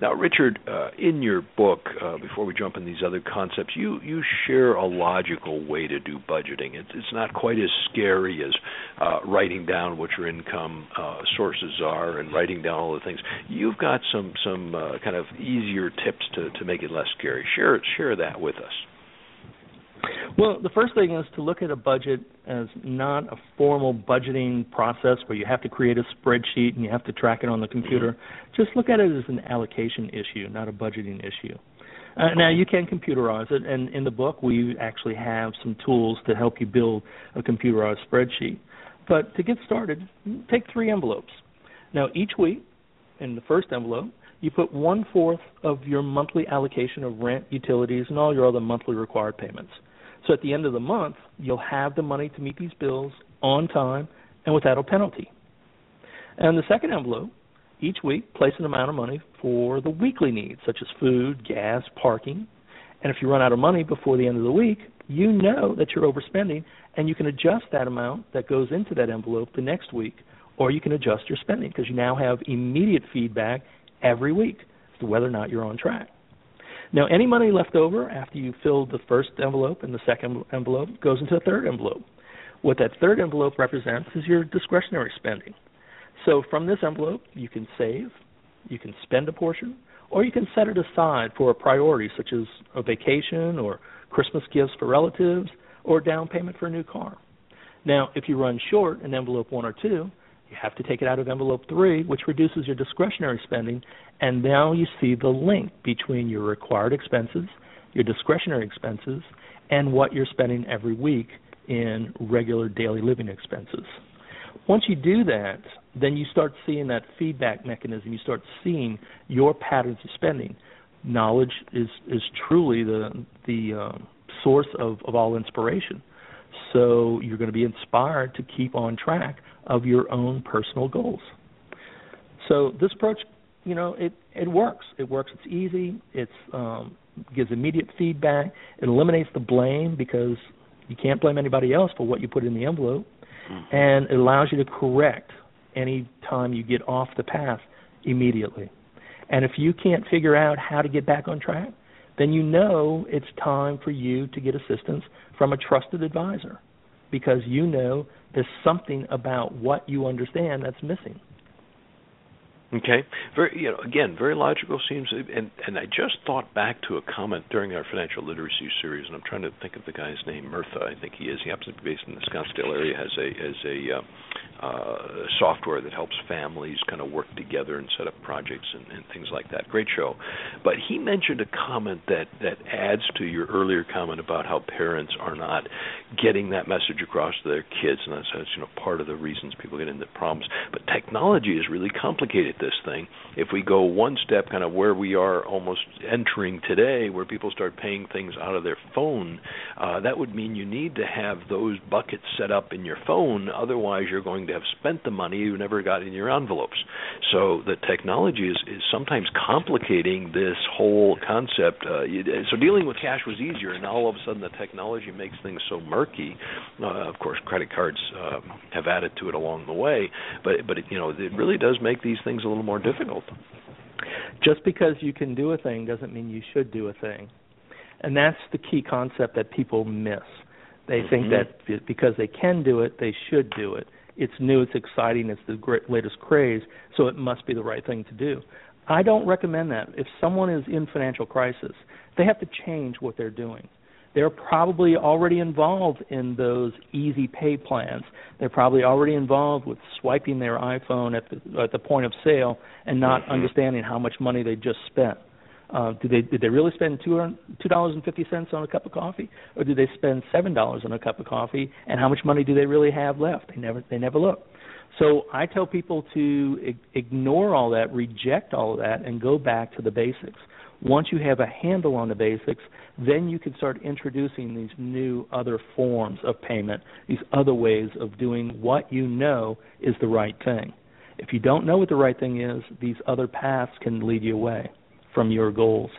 Now, Richard, uh, in your book, uh, before we jump in these other concepts, you you share a logical way to do budgeting. It's it's not quite as scary as uh, writing down what your income uh, sources are and writing down all the things. You've got some some uh, kind of easier tips to to make it less scary. Share share that with us. Well, the first thing is to look at a budget as not a formal budgeting process where you have to create a spreadsheet and you have to track it on the computer. Just look at it as an allocation issue, not a budgeting issue. Uh, now you can computerize it, and in the book we actually have some tools to help you build a computerized spreadsheet. But to get started, take three envelopes. Now each week, in the first envelope, you put one fourth of your monthly allocation of rent, utilities, and all your other monthly required payments. So at the end of the month, you'll have the money to meet these bills on time and without a penalty. And the second envelope, each week, place an amount of money for the weekly needs, such as food, gas, parking. And if you run out of money before the end of the week, you know that you're overspending, and you can adjust that amount that goes into that envelope the next week, or you can adjust your spending because you now have immediate feedback every week as to whether or not you're on track. Now, any money left over after you fill the first envelope and the second envelope goes into a third envelope. What that third envelope represents is your discretionary spending. So from this envelope, you can save, you can spend a portion, or you can set it aside for a priority such as a vacation or Christmas gifts for relatives or down payment for a new car. Now, if you run short in envelope 1 or 2, you have to take it out of envelope 3, which reduces your discretionary spending, and now you see the link between your required expenses, your discretionary expenses, and what you're spending every week in regular daily living expenses. Once you do that, then you start seeing that feedback mechanism. You start seeing your patterns of spending. Knowledge is is truly the the uh, source of, of all inspiration. So you're going to be inspired to keep on track of your own personal goals. So this approach, you know, it it works. It works. It's easy. It's um, gives immediate feedback. It eliminates the blame because you can't blame anybody else for what you put in the envelope, mm-hmm. and it allows you to correct any time you get off the path immediately. And if you can't figure out how to get back on track, then you know it's time for you to get assistance from a trusted advisor because you know there's something about what you understand that's missing. Okay, very you know again very logical seems and and I just thought back to a comment during our financial literacy series and I'm trying to think of the guy's name Murtha I think he is. He happens to be based in the Scottsdale area has a has a uh, uh, software that helps families kind of work together and set up projects and, and things like that. Great show. But he mentioned a comment that that adds to your earlier comment about how parents are not getting that message across to their kids and that's, that's you know part of the reasons people get into problems. But technology is really complicated this thing. If we go one step kind of where we are almost entering today, where people start paying things out of their phone, uh, that would mean you need to have those buckets set up in your phone. Otherwise, you're going to have spent the money you never got in your envelopes. So the technology is, is sometimes complicating this whole concept. Uh, so dealing with cash was easier, and now all of a sudden the technology makes things so murky. Uh, of course, credit cards uh, have added to it along the way, but but it, you know it really does make these things a little more difficult. Just because you can do a thing doesn't mean you should do a thing. And that's the key concept that people miss. They mm-hmm. think that because they can do it, they should do it. It's new, it's exciting, it's the great, latest craze, so it must be the right thing to do. I don't recommend that. If someone is in financial crisis, they have to change what they're doing they're probably already involved in those easy pay plans. They're probably already involved with swiping their iPhone at the at the point of sale and not mm-hmm. understanding how much money they just spent. Uh, did they did they really spend two two dollars and fifty cents on a cup of coffee, or did they spend seven dollars on a cup of coffee? And how much money do they really have left? They never they never look. So I tell people to ignore all that, reject all of that, and go back to the basics. Once you have a handle on the basics, then you can start introducing these new other forms of payment, these other ways of doing what you know is the right thing. If you don't know what the right thing is, these other paths can lead you away from your goals.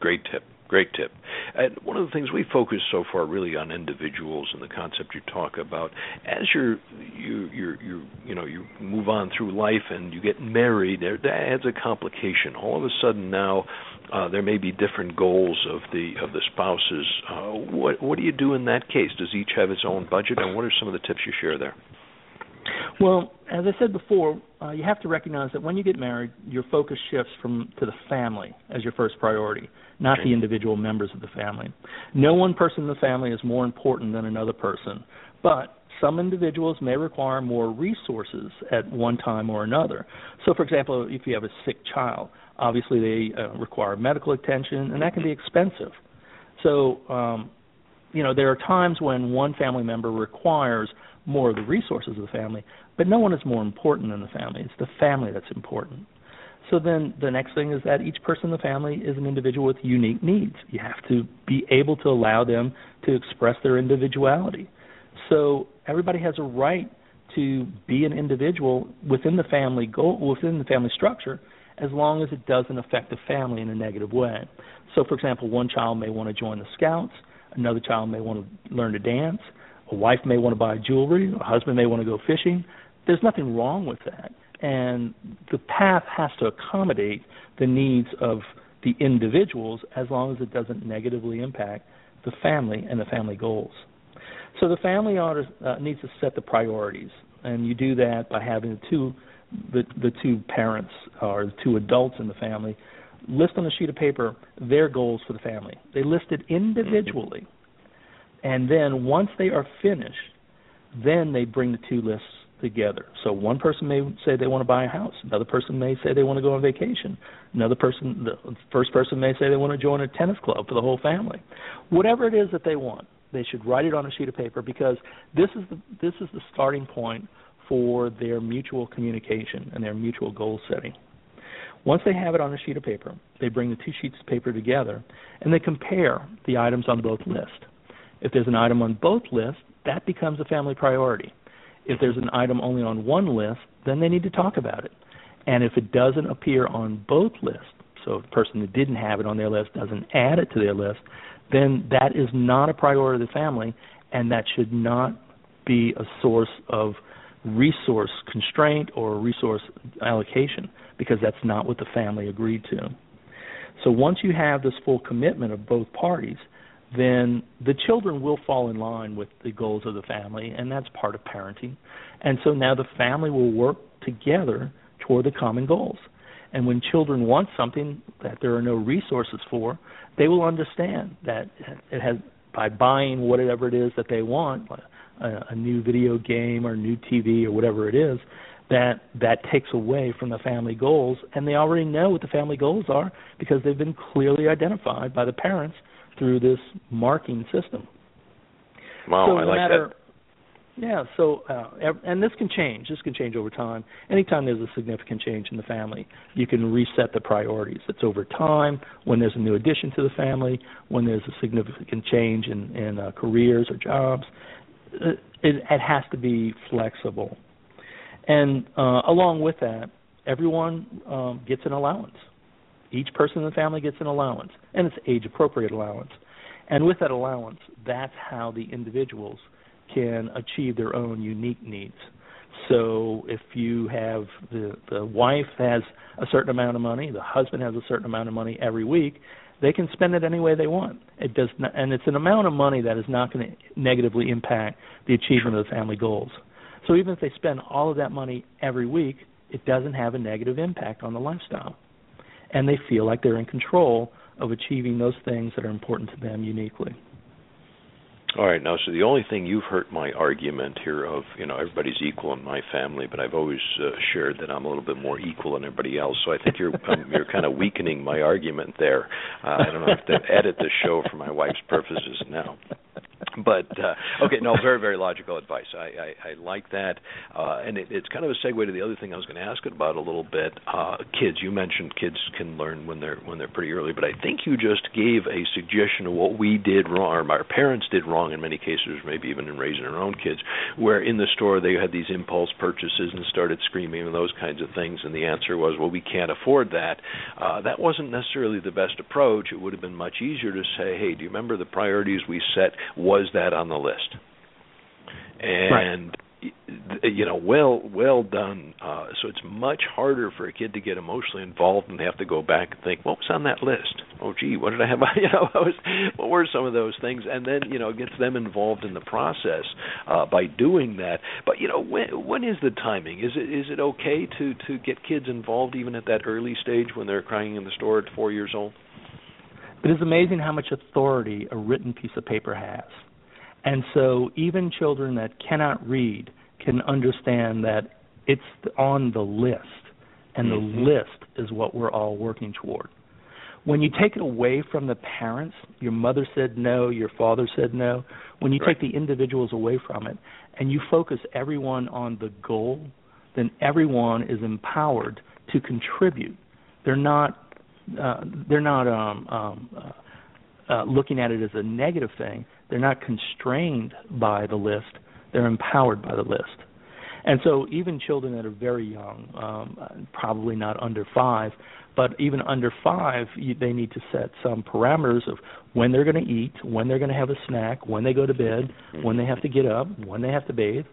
Great tip. Great tip. And one of the things we focus so far really on individuals and the concept you talk about as you're you you you you know you move on through life and you get married there that adds a complication. All of a sudden now uh, there may be different goals of the of the spouses. Uh, what what do you do in that case? Does each have its own budget, and what are some of the tips you share there? Well, as I said before, uh, you have to recognize that when you get married, your focus shifts from to the family as your first priority, not the individual members of the family. No one person in the family is more important than another person, but some individuals may require more resources at one time or another. So, for example, if you have a sick child, obviously they uh, require medical attention, and that can be expensive. So, um, you know, there are times when one family member requires more of the resources of the family, but no one is more important than the family. It's the family that's important. So then the next thing is that each person in the family is an individual with unique needs. You have to be able to allow them to express their individuality. So everybody has a right to be an individual within the family goal within the family structure as long as it doesn't affect the family in a negative way. So for example, one child may want to join the scouts, another child may want to learn to dance, a wife may want to buy jewelry, a husband may want to go fishing. There's nothing wrong with that. And the path has to accommodate the needs of the individuals as long as it doesn't negatively impact the family and the family goals. So the family uh, needs to set the priorities, and you do that by having the two the the two parents or the two adults in the family list on a sheet of paper their goals for the family. They list it individually, and then once they are finished, then they bring the two lists together. So one person may say they want to buy a house, another person may say they want to go on vacation, another person, the first person may say they want to join a tennis club for the whole family. Whatever it is that they want, they should write it on a sheet of paper because this is the this is the starting point for their mutual communication and their mutual goal setting. Once they have it on a sheet of paper, they bring the two sheets of paper together and they compare the items on both lists. If there's an item on both lists, that becomes a family priority. If there's an item only on one list, then they need to talk about it. And if it doesn't appear on both lists, so if the person that didn't have it on their list doesn't add it to their list, then that is not a priority of the family, and that should not be a source of resource constraint or resource allocation because that's not what the family agreed to. So once you have this full commitment of both parties, then the children will fall in line with the goals of the family, and that's part of parenting. And so now the family will work together toward the common goals. And when children want something that there are no resources for, they will understand that it has by buying whatever it is that they want, a, a new video game or new TV or whatever it is, that that takes away from the family goals, and they already know what the family goals are because they've been clearly identified by the parents through this marking system. Wow, so I like matter, that. Yeah, so uh, and this can change. This can change over time. Anytime there's a significant change in the family, you can reset the priorities. It's over time when there's a new addition to the family, when there's a significant change in, in uh, careers or jobs. It, it, it has to be flexible, and uh, along with that, everyone um, gets an allowance. Each person in the family gets an allowance, and it's age appropriate allowance. And with that allowance, that's how the individuals can achieve their own unique needs. So if you have the the wife has a certain amount of money, the husband has a certain amount of money every week, they can spend it any way they want. It does not, and it's an amount of money that is not going to negatively impact the achievement of the family goals. So even if they spend all of that money every week, it doesn't have a negative impact on the lifestyle and they feel like they're in control of achieving those things that are important to them uniquely. All right, now, so the only thing you've hurt my argument here of, you know, everybody's equal in my family, but I've always uh, shared that I'm a little bit more equal than everybody else. So I think you're um, you're kind of weakening my argument there. Uh, I don't know have to edit the show for my wife's purposes now but uh, okay, no, very very logical advice. I I, I like that, uh, and it, it's kind of a segue to the other thing I was going to ask about a little bit. Uh, kids, you mentioned kids can learn when they're when they're pretty early, but I think you just gave a suggestion of what we did wrong, or our parents did wrong in many cases, maybe even in raising our own kids, where in the store they had these impulse purchases and started screaming and those kinds of things, and the answer was, well, we can't afford that. Uh, that wasn't necessarily the best approach. It would have been much easier to say, hey, do you remember the priorities we set? Was that on the list? And right you know well well done. Uh so it's much harder for a kid to get emotionally involved and have to go back and think what was on that list? Oh gee what did i have? You know what, was, what were some of those things? And then you know it gets them involved in the process uh by doing that. But you know when when is the timing? Is it is it okay to to get kids involved even at that early stage when they're crying in the store at 4 years old? It is amazing how much authority a written piece of paper has. And so even children that cannot read can understand that it's on the list, and the mm-hmm. list is what we're all working toward. When you take it away from the parents, your mother said no, your father said no, when you right. take the individuals away from it and you focus everyone on the goal, then everyone is empowered to contribute. They're not uh, they're not um, um, uh, uh, looking at it as a negative thing. They're not constrained by the list. They're empowered by the list. And so, even children that are very young, um, probably not under five, but even under five, you, they need to set some parameters of when they're going to eat, when they're going to have a snack, when they go to bed, when they have to get up, when they have to bathe.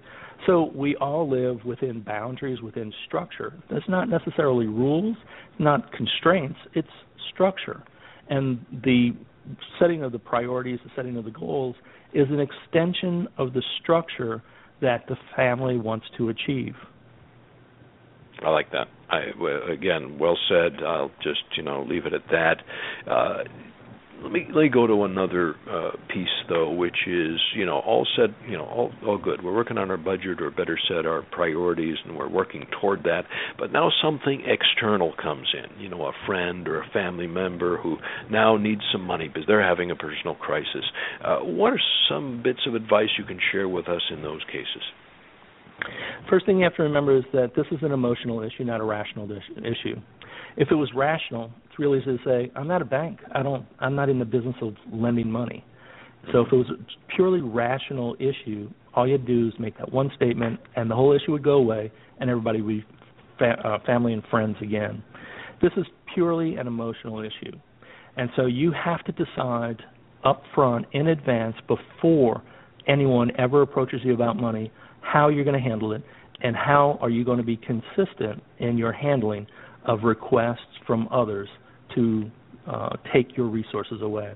So we all live within boundaries, within structure. That's not necessarily rules, not constraints, it's structure. And the setting of the priorities, the setting of the goals, is an extension of the structure that the family wants to achieve. I like that. I again, well said. I'll just you know leave it at that. Uh, let me let me go to another uh, piece though, which is you know all said you know all all good. We're working on our budget, or better said, our priorities, and we're working toward that. But now something external comes in. You know, a friend or a family member who now needs some money because they're having a personal crisis. Uh, what are some bits of advice you can share with us in those cases? First thing you have to remember is that this is an emotional issue, not a rational issue. If it was rational, really easy to say, "I'm not a bank. I don't. I'm not in the business of lending money." So if it was a purely rational issue, all you'd do is make that one statement, and the whole issue would go away, and everybody would be fa- uh, family and friends again. This is purely an emotional issue, and so you have to decide up front in advance before anyone ever approaches you about money how you're going to handle it and how are you going to be consistent in your handling of requests from others to uh, take your resources away.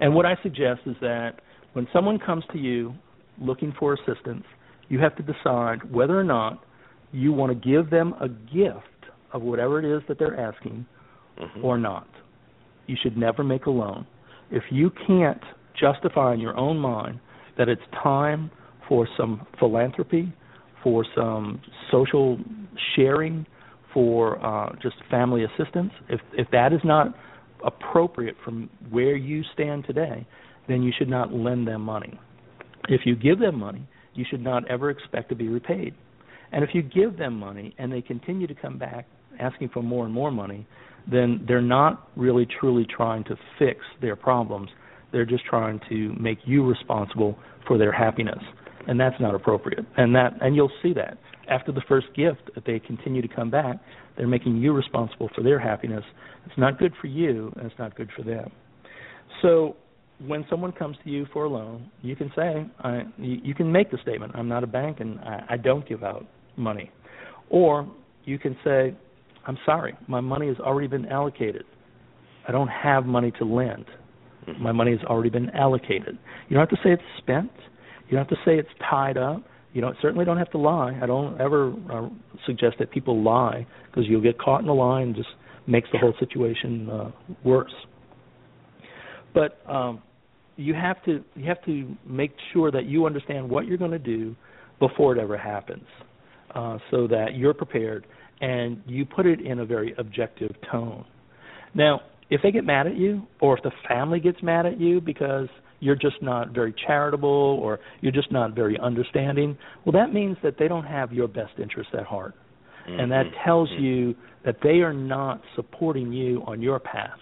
And what I suggest is that when someone comes to you looking for assistance, you have to decide whether or not you want to give them a gift of whatever it is that they're asking mm-hmm. or not. You should never make a loan. If you can't justify in your own mind that it's time for some philanthropy, for some social sharing, for uh, just family assistance, if if that is not appropriate from where you stand today, then you should not lend them money. If you give them money, you should not ever expect to be repaid. And if you give them money and they continue to come back asking for more and more money, then they're not really truly trying to fix their problems. They're just trying to make you responsible for their happiness and that's not appropriate. And that and you'll see that after the first gift, if they continue to come back, they're making you responsible for their happiness. It's not good for you, and it's not good for them. So when someone comes to you for a loan, you can say, I, you, you can make the statement, I'm not a bank and I, I don't give out money. Or you can say, I'm sorry, my money has already been allocated. I don't have money to lend. Mm-hmm. My money has already been allocated. You don't have to say it's spent. You don't have to say it's tied up. You don't certainly don't have to lie. I don't ever uh, suggest that people lie because you'll get caught in a lie and just makes the whole situation uh, worse. But um, you have to you have to make sure that you understand what you're going to do before it ever happens, uh, so that you're prepared and you put it in a very objective tone. Now, if they get mad at you, or if the family gets mad at you because you're just not very charitable or you're just not very understanding, well, that means that they don't have your best interest at heart. Mm-hmm. And that mm-hmm. tells mm-hmm. you that they are not supporting you on your path.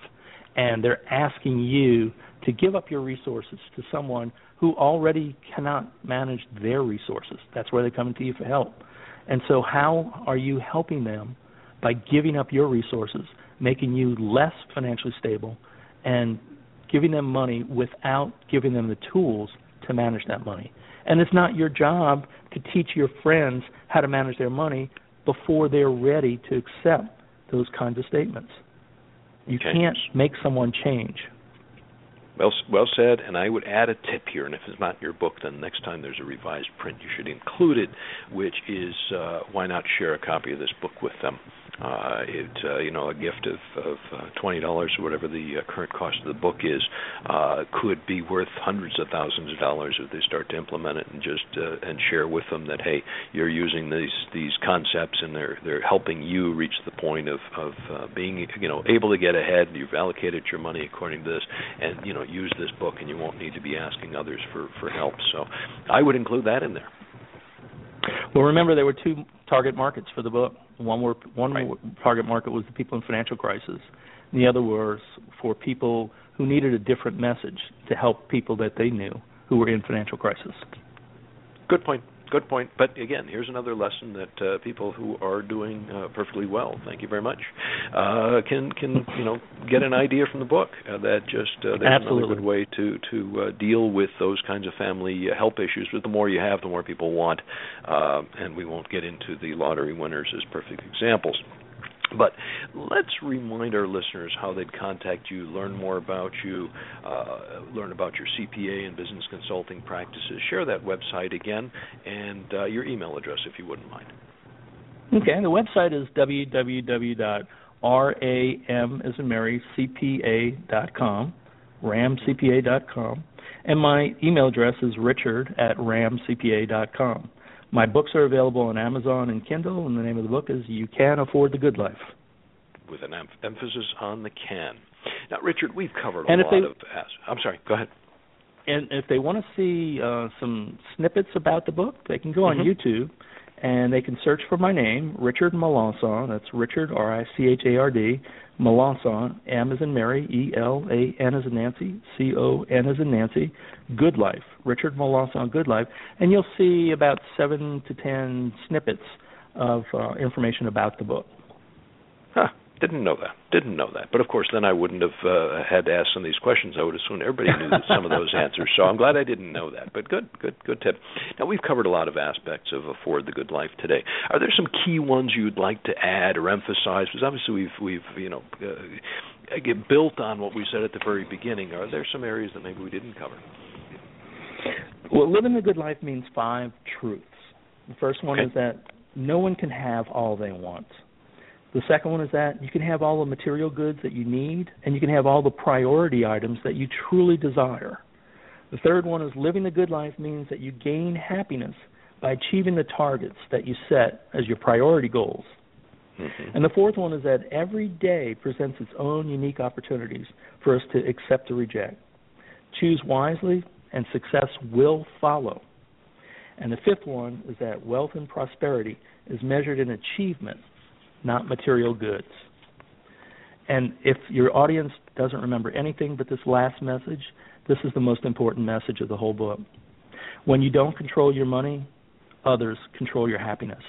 And they're asking you to give up your resources to someone who already cannot manage their resources. That's where they come to you for help. And so, how are you helping them by giving up your resources, making you less financially stable, and giving them money without giving them the tools to manage that money. And it's not your job to teach your friends how to manage their money before they're ready to accept those kinds of statements. You can't make someone change. Well, well said. And I would add a tip here. And if it's not in your book, then next time there's a revised print, you should include it, which is uh, why not share a copy of this book with them? Uh, it uh, you know a gift of, of uh, twenty dollars or whatever the uh, current cost of the book is uh, could be worth hundreds of thousands of dollars if they start to implement it and just uh, and share with them that hey you're using these these concepts and they're they're helping you reach the point of of uh, being you know able to get ahead you've allocated your money according to this and you know use this book and you won't need to be asking others for for help so I would include that in there. Well, remember there were two target markets for the book. One were one right. target market was the people in financial crisis. And the other was for people who needed a different message to help people that they knew who were in financial crisis. Good point good point. But again, here's another lesson that uh, people who are doing uh, perfectly well, thank you very much, uh, can can you know get an idea from the book. Uh, that just uh, that's Absolutely. another good way to to uh, deal with those kinds of family help issues. But the more you have, the more people want, and we won't get into the lottery winners as perfect examples. But let's remind our listeners how they'd contact you, learn more about you, uh, learn about your CPA and business consulting practices. Share that website again and uh, your email address if you wouldn't mind. Okay, the website is www.ram Mary CPA.com, ramcpa.com, and my email address is richard at ramcpa.com. My books are available on Amazon and Kindle, and the name of the book is You Can Afford the Good Life. With an em- emphasis on the can. Now, Richard, we've covered and a lot they, of. I'm sorry. Go ahead. And if they want to see uh, some snippets about the book, they can go on mm-hmm. YouTube and they can search for my name, Richard Melancon. That's Richard R I C H A R D Melancon. M in Mary, E L A N as in Nancy, C O N as in Nancy. Good Life, Richard Melancon Good Life, and you'll see about seven to ten snippets of uh, information about the book. Huh. Didn't know that. Didn't know that. But of course, then I wouldn't have uh, had to ask some of these questions. I would assume everybody knew some of those answers. So I'm glad I didn't know that. But good, good, good tip. Now we've covered a lot of aspects of afford the good life today. Are there some key ones you'd like to add or emphasize? Because obviously we've we've you know uh, get built on what we said at the very beginning. Are there some areas that maybe we didn't cover? Well, living the good life means five truths. The first one okay. is that no one can have all they want. The second one is that you can have all the material goods that you need, and you can have all the priority items that you truly desire. The third one is living the good life means that you gain happiness by achieving the targets that you set as your priority goals. Mm-hmm. And the fourth one is that every day presents its own unique opportunities for us to accept or reject. Choose wisely, and success will follow. And the fifth one is that wealth and prosperity is measured in achievement not material goods. And if your audience doesn't remember anything but this last message, this is the most important message of the whole book. When you don't control your money, others control your happiness.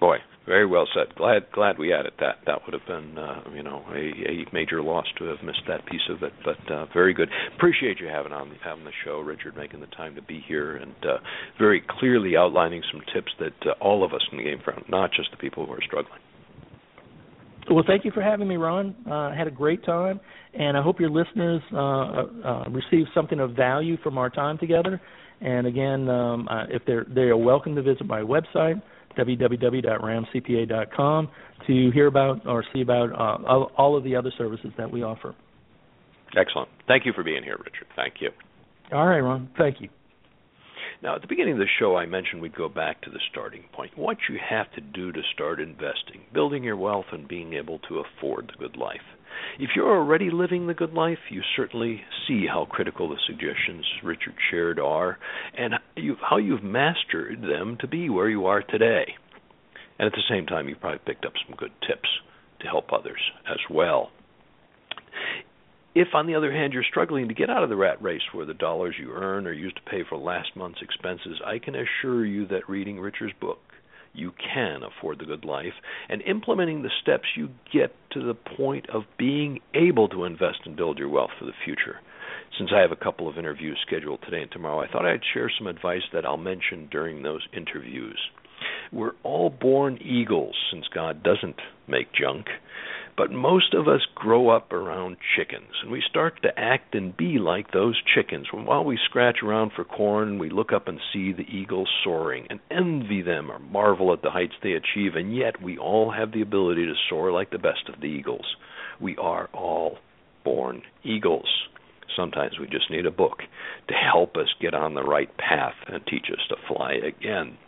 Boy, very well said. Glad glad we added that. That would have been uh, you know a, a major loss to have missed that piece of it. But uh, very good. Appreciate you having on having the show, Richard, making the time to be here and uh, very clearly outlining some tips that uh, all of us in the game from, not just the people who are struggling. Well, thank you for having me, Ron. Uh, I had a great time, and I hope your listeners uh, uh, receive something of value from our time together. And again, um, uh, if they're they are welcome to visit my website www.ramcpa.com to hear about or see about uh, all of the other services that we offer. Excellent. Thank you for being here, Richard. Thank you. All right, Ron. Thank you. Now, at the beginning of the show, I mentioned we'd go back to the starting point. What you have to do to start investing, building your wealth, and being able to afford the good life. If you're already living the good life, you certainly see how critical the suggestions Richard shared are and how you've mastered them to be where you are today. And at the same time, you've probably picked up some good tips to help others as well. If, on the other hand, you're struggling to get out of the rat race where the dollars you earn are used to pay for last month's expenses, I can assure you that reading Richard's book you can afford the good life, and implementing the steps you get to the point of being able to invest and build your wealth for the future. Since I have a couple of interviews scheduled today and tomorrow, I thought I'd share some advice that I'll mention during those interviews. We're all born eagles since God doesn't make junk. But most of us grow up around chickens, and we start to act and be like those chickens. And while we scratch around for corn, we look up and see the eagles soaring and envy them or marvel at the heights they achieve, and yet we all have the ability to soar like the best of the eagles. We are all born eagles. Sometimes we just need a book to help us get on the right path and teach us to fly again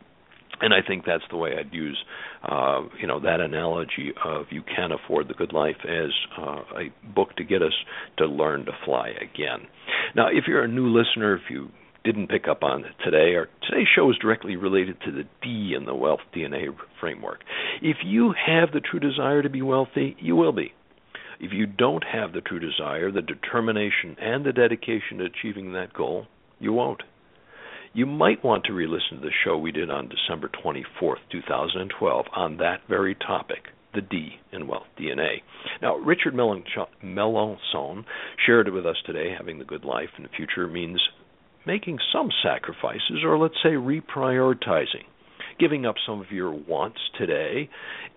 and I think that's the way I'd use, uh, you know, that analogy of you can't afford the good life as uh, a book to get us to learn to fly again. Now, if you're a new listener, if you didn't pick up on today, or today's show is directly related to the D in the Wealth DNA framework. If you have the true desire to be wealthy, you will be. If you don't have the true desire, the determination, and the dedication to achieving that goal, you won't you might want to re listen to the show we did on December 24th, 2012, on that very topic the D in Wealth DNA. Now, Richard Melancon shared it with us today. Having the good life in the future means making some sacrifices, or let's say reprioritizing. Giving up some of your wants today.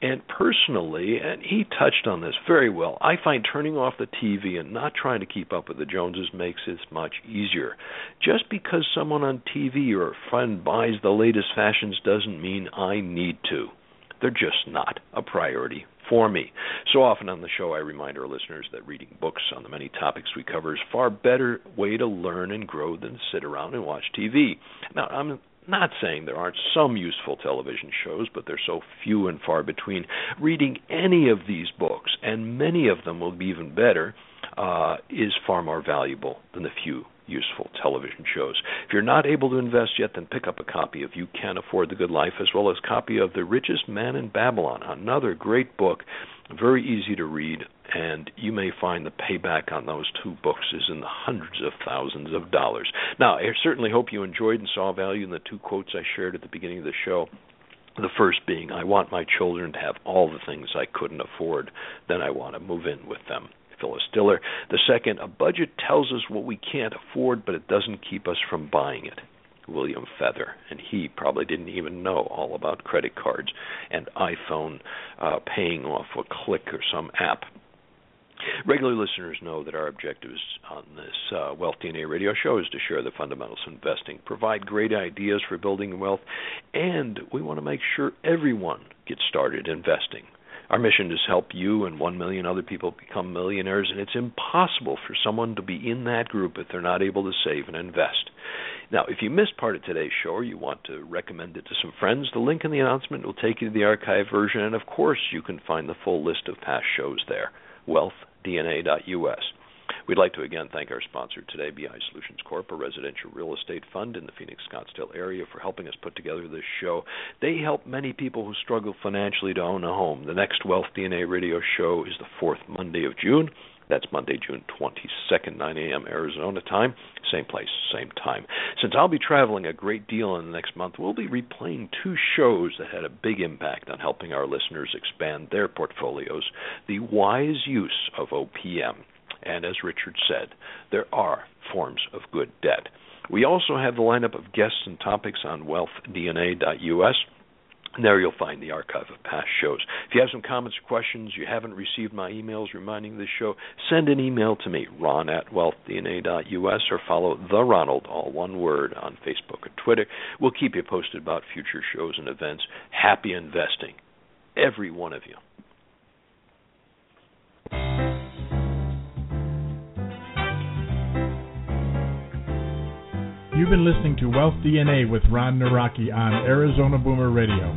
And personally, and he touched on this very well, I find turning off the TV and not trying to keep up with the Joneses makes it much easier. Just because someone on TV or a friend buys the latest fashions doesn't mean I need to. They're just not a priority for me. So often on the show, I remind our listeners that reading books on the many topics we cover is far better way to learn and grow than to sit around and watch TV. Now, I'm not saying there aren't some useful television shows, but they're so few and far between. Reading any of these books, and many of them will be even better, uh, is far more valuable than the few useful television shows. If you're not able to invest yet, then pick up a copy of You Can't Afford the Good Life, as well as a copy of The Richest Man in Babylon, another great book, very easy to read, and you may find the payback on those two books is in the hundreds of thousands of dollars. Now, I certainly hope you enjoyed and saw value in the two quotes I shared at the beginning of the show. The first being, I want my children to have all the things I couldn't afford, then I want to move in with them. Phyllis Diller. The second, a budget tells us what we can't afford, but it doesn't keep us from buying it. William Feather, and he probably didn't even know all about credit cards and iPhone uh, paying off a click or some app. Regular listeners know that our objectives on this uh, Wealth DNA radio show is to share the fundamentals of investing, provide great ideas for building wealth, and we want to make sure everyone gets started investing. Our mission is help you and one million other people become millionaires, and it's impossible for someone to be in that group if they're not able to save and invest. Now, if you missed part of today's show or you want to recommend it to some friends, the link in the announcement will take you to the archive version, and of course, you can find the full list of past shows there. WealthDNA.us. We'd like to again thank our sponsor today, BI Solutions Corp., a residential real estate fund in the Phoenix Scottsdale area, for helping us put together this show. They help many people who struggle financially to own a home. The next Wealth DNA radio show is the fourth Monday of June. That's Monday, June 22nd, 9 a.m. Arizona time. Same place, same time. Since I'll be traveling a great deal in the next month, we'll be replaying two shows that had a big impact on helping our listeners expand their portfolios the wise use of OPM. And as Richard said, there are forms of good debt. We also have the lineup of guests and topics on wealthdna.us. There you'll find the archive of past shows. If you have some comments or questions, you haven't received my emails reminding this show, send an email to me, ron at wealthdna.us, or follow The Ronald, all one word, on Facebook and Twitter. We'll keep you posted about future shows and events. Happy investing, every one of you. You've been listening to Wealth DNA with Ron Nawrocki on Arizona Boomer Radio.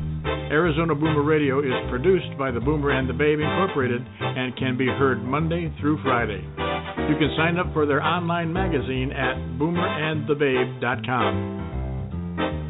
Arizona Boomer Radio is produced by the Boomer and the Babe Incorporated and can be heard Monday through Friday. You can sign up for their online magazine at boomerandthebabe.com.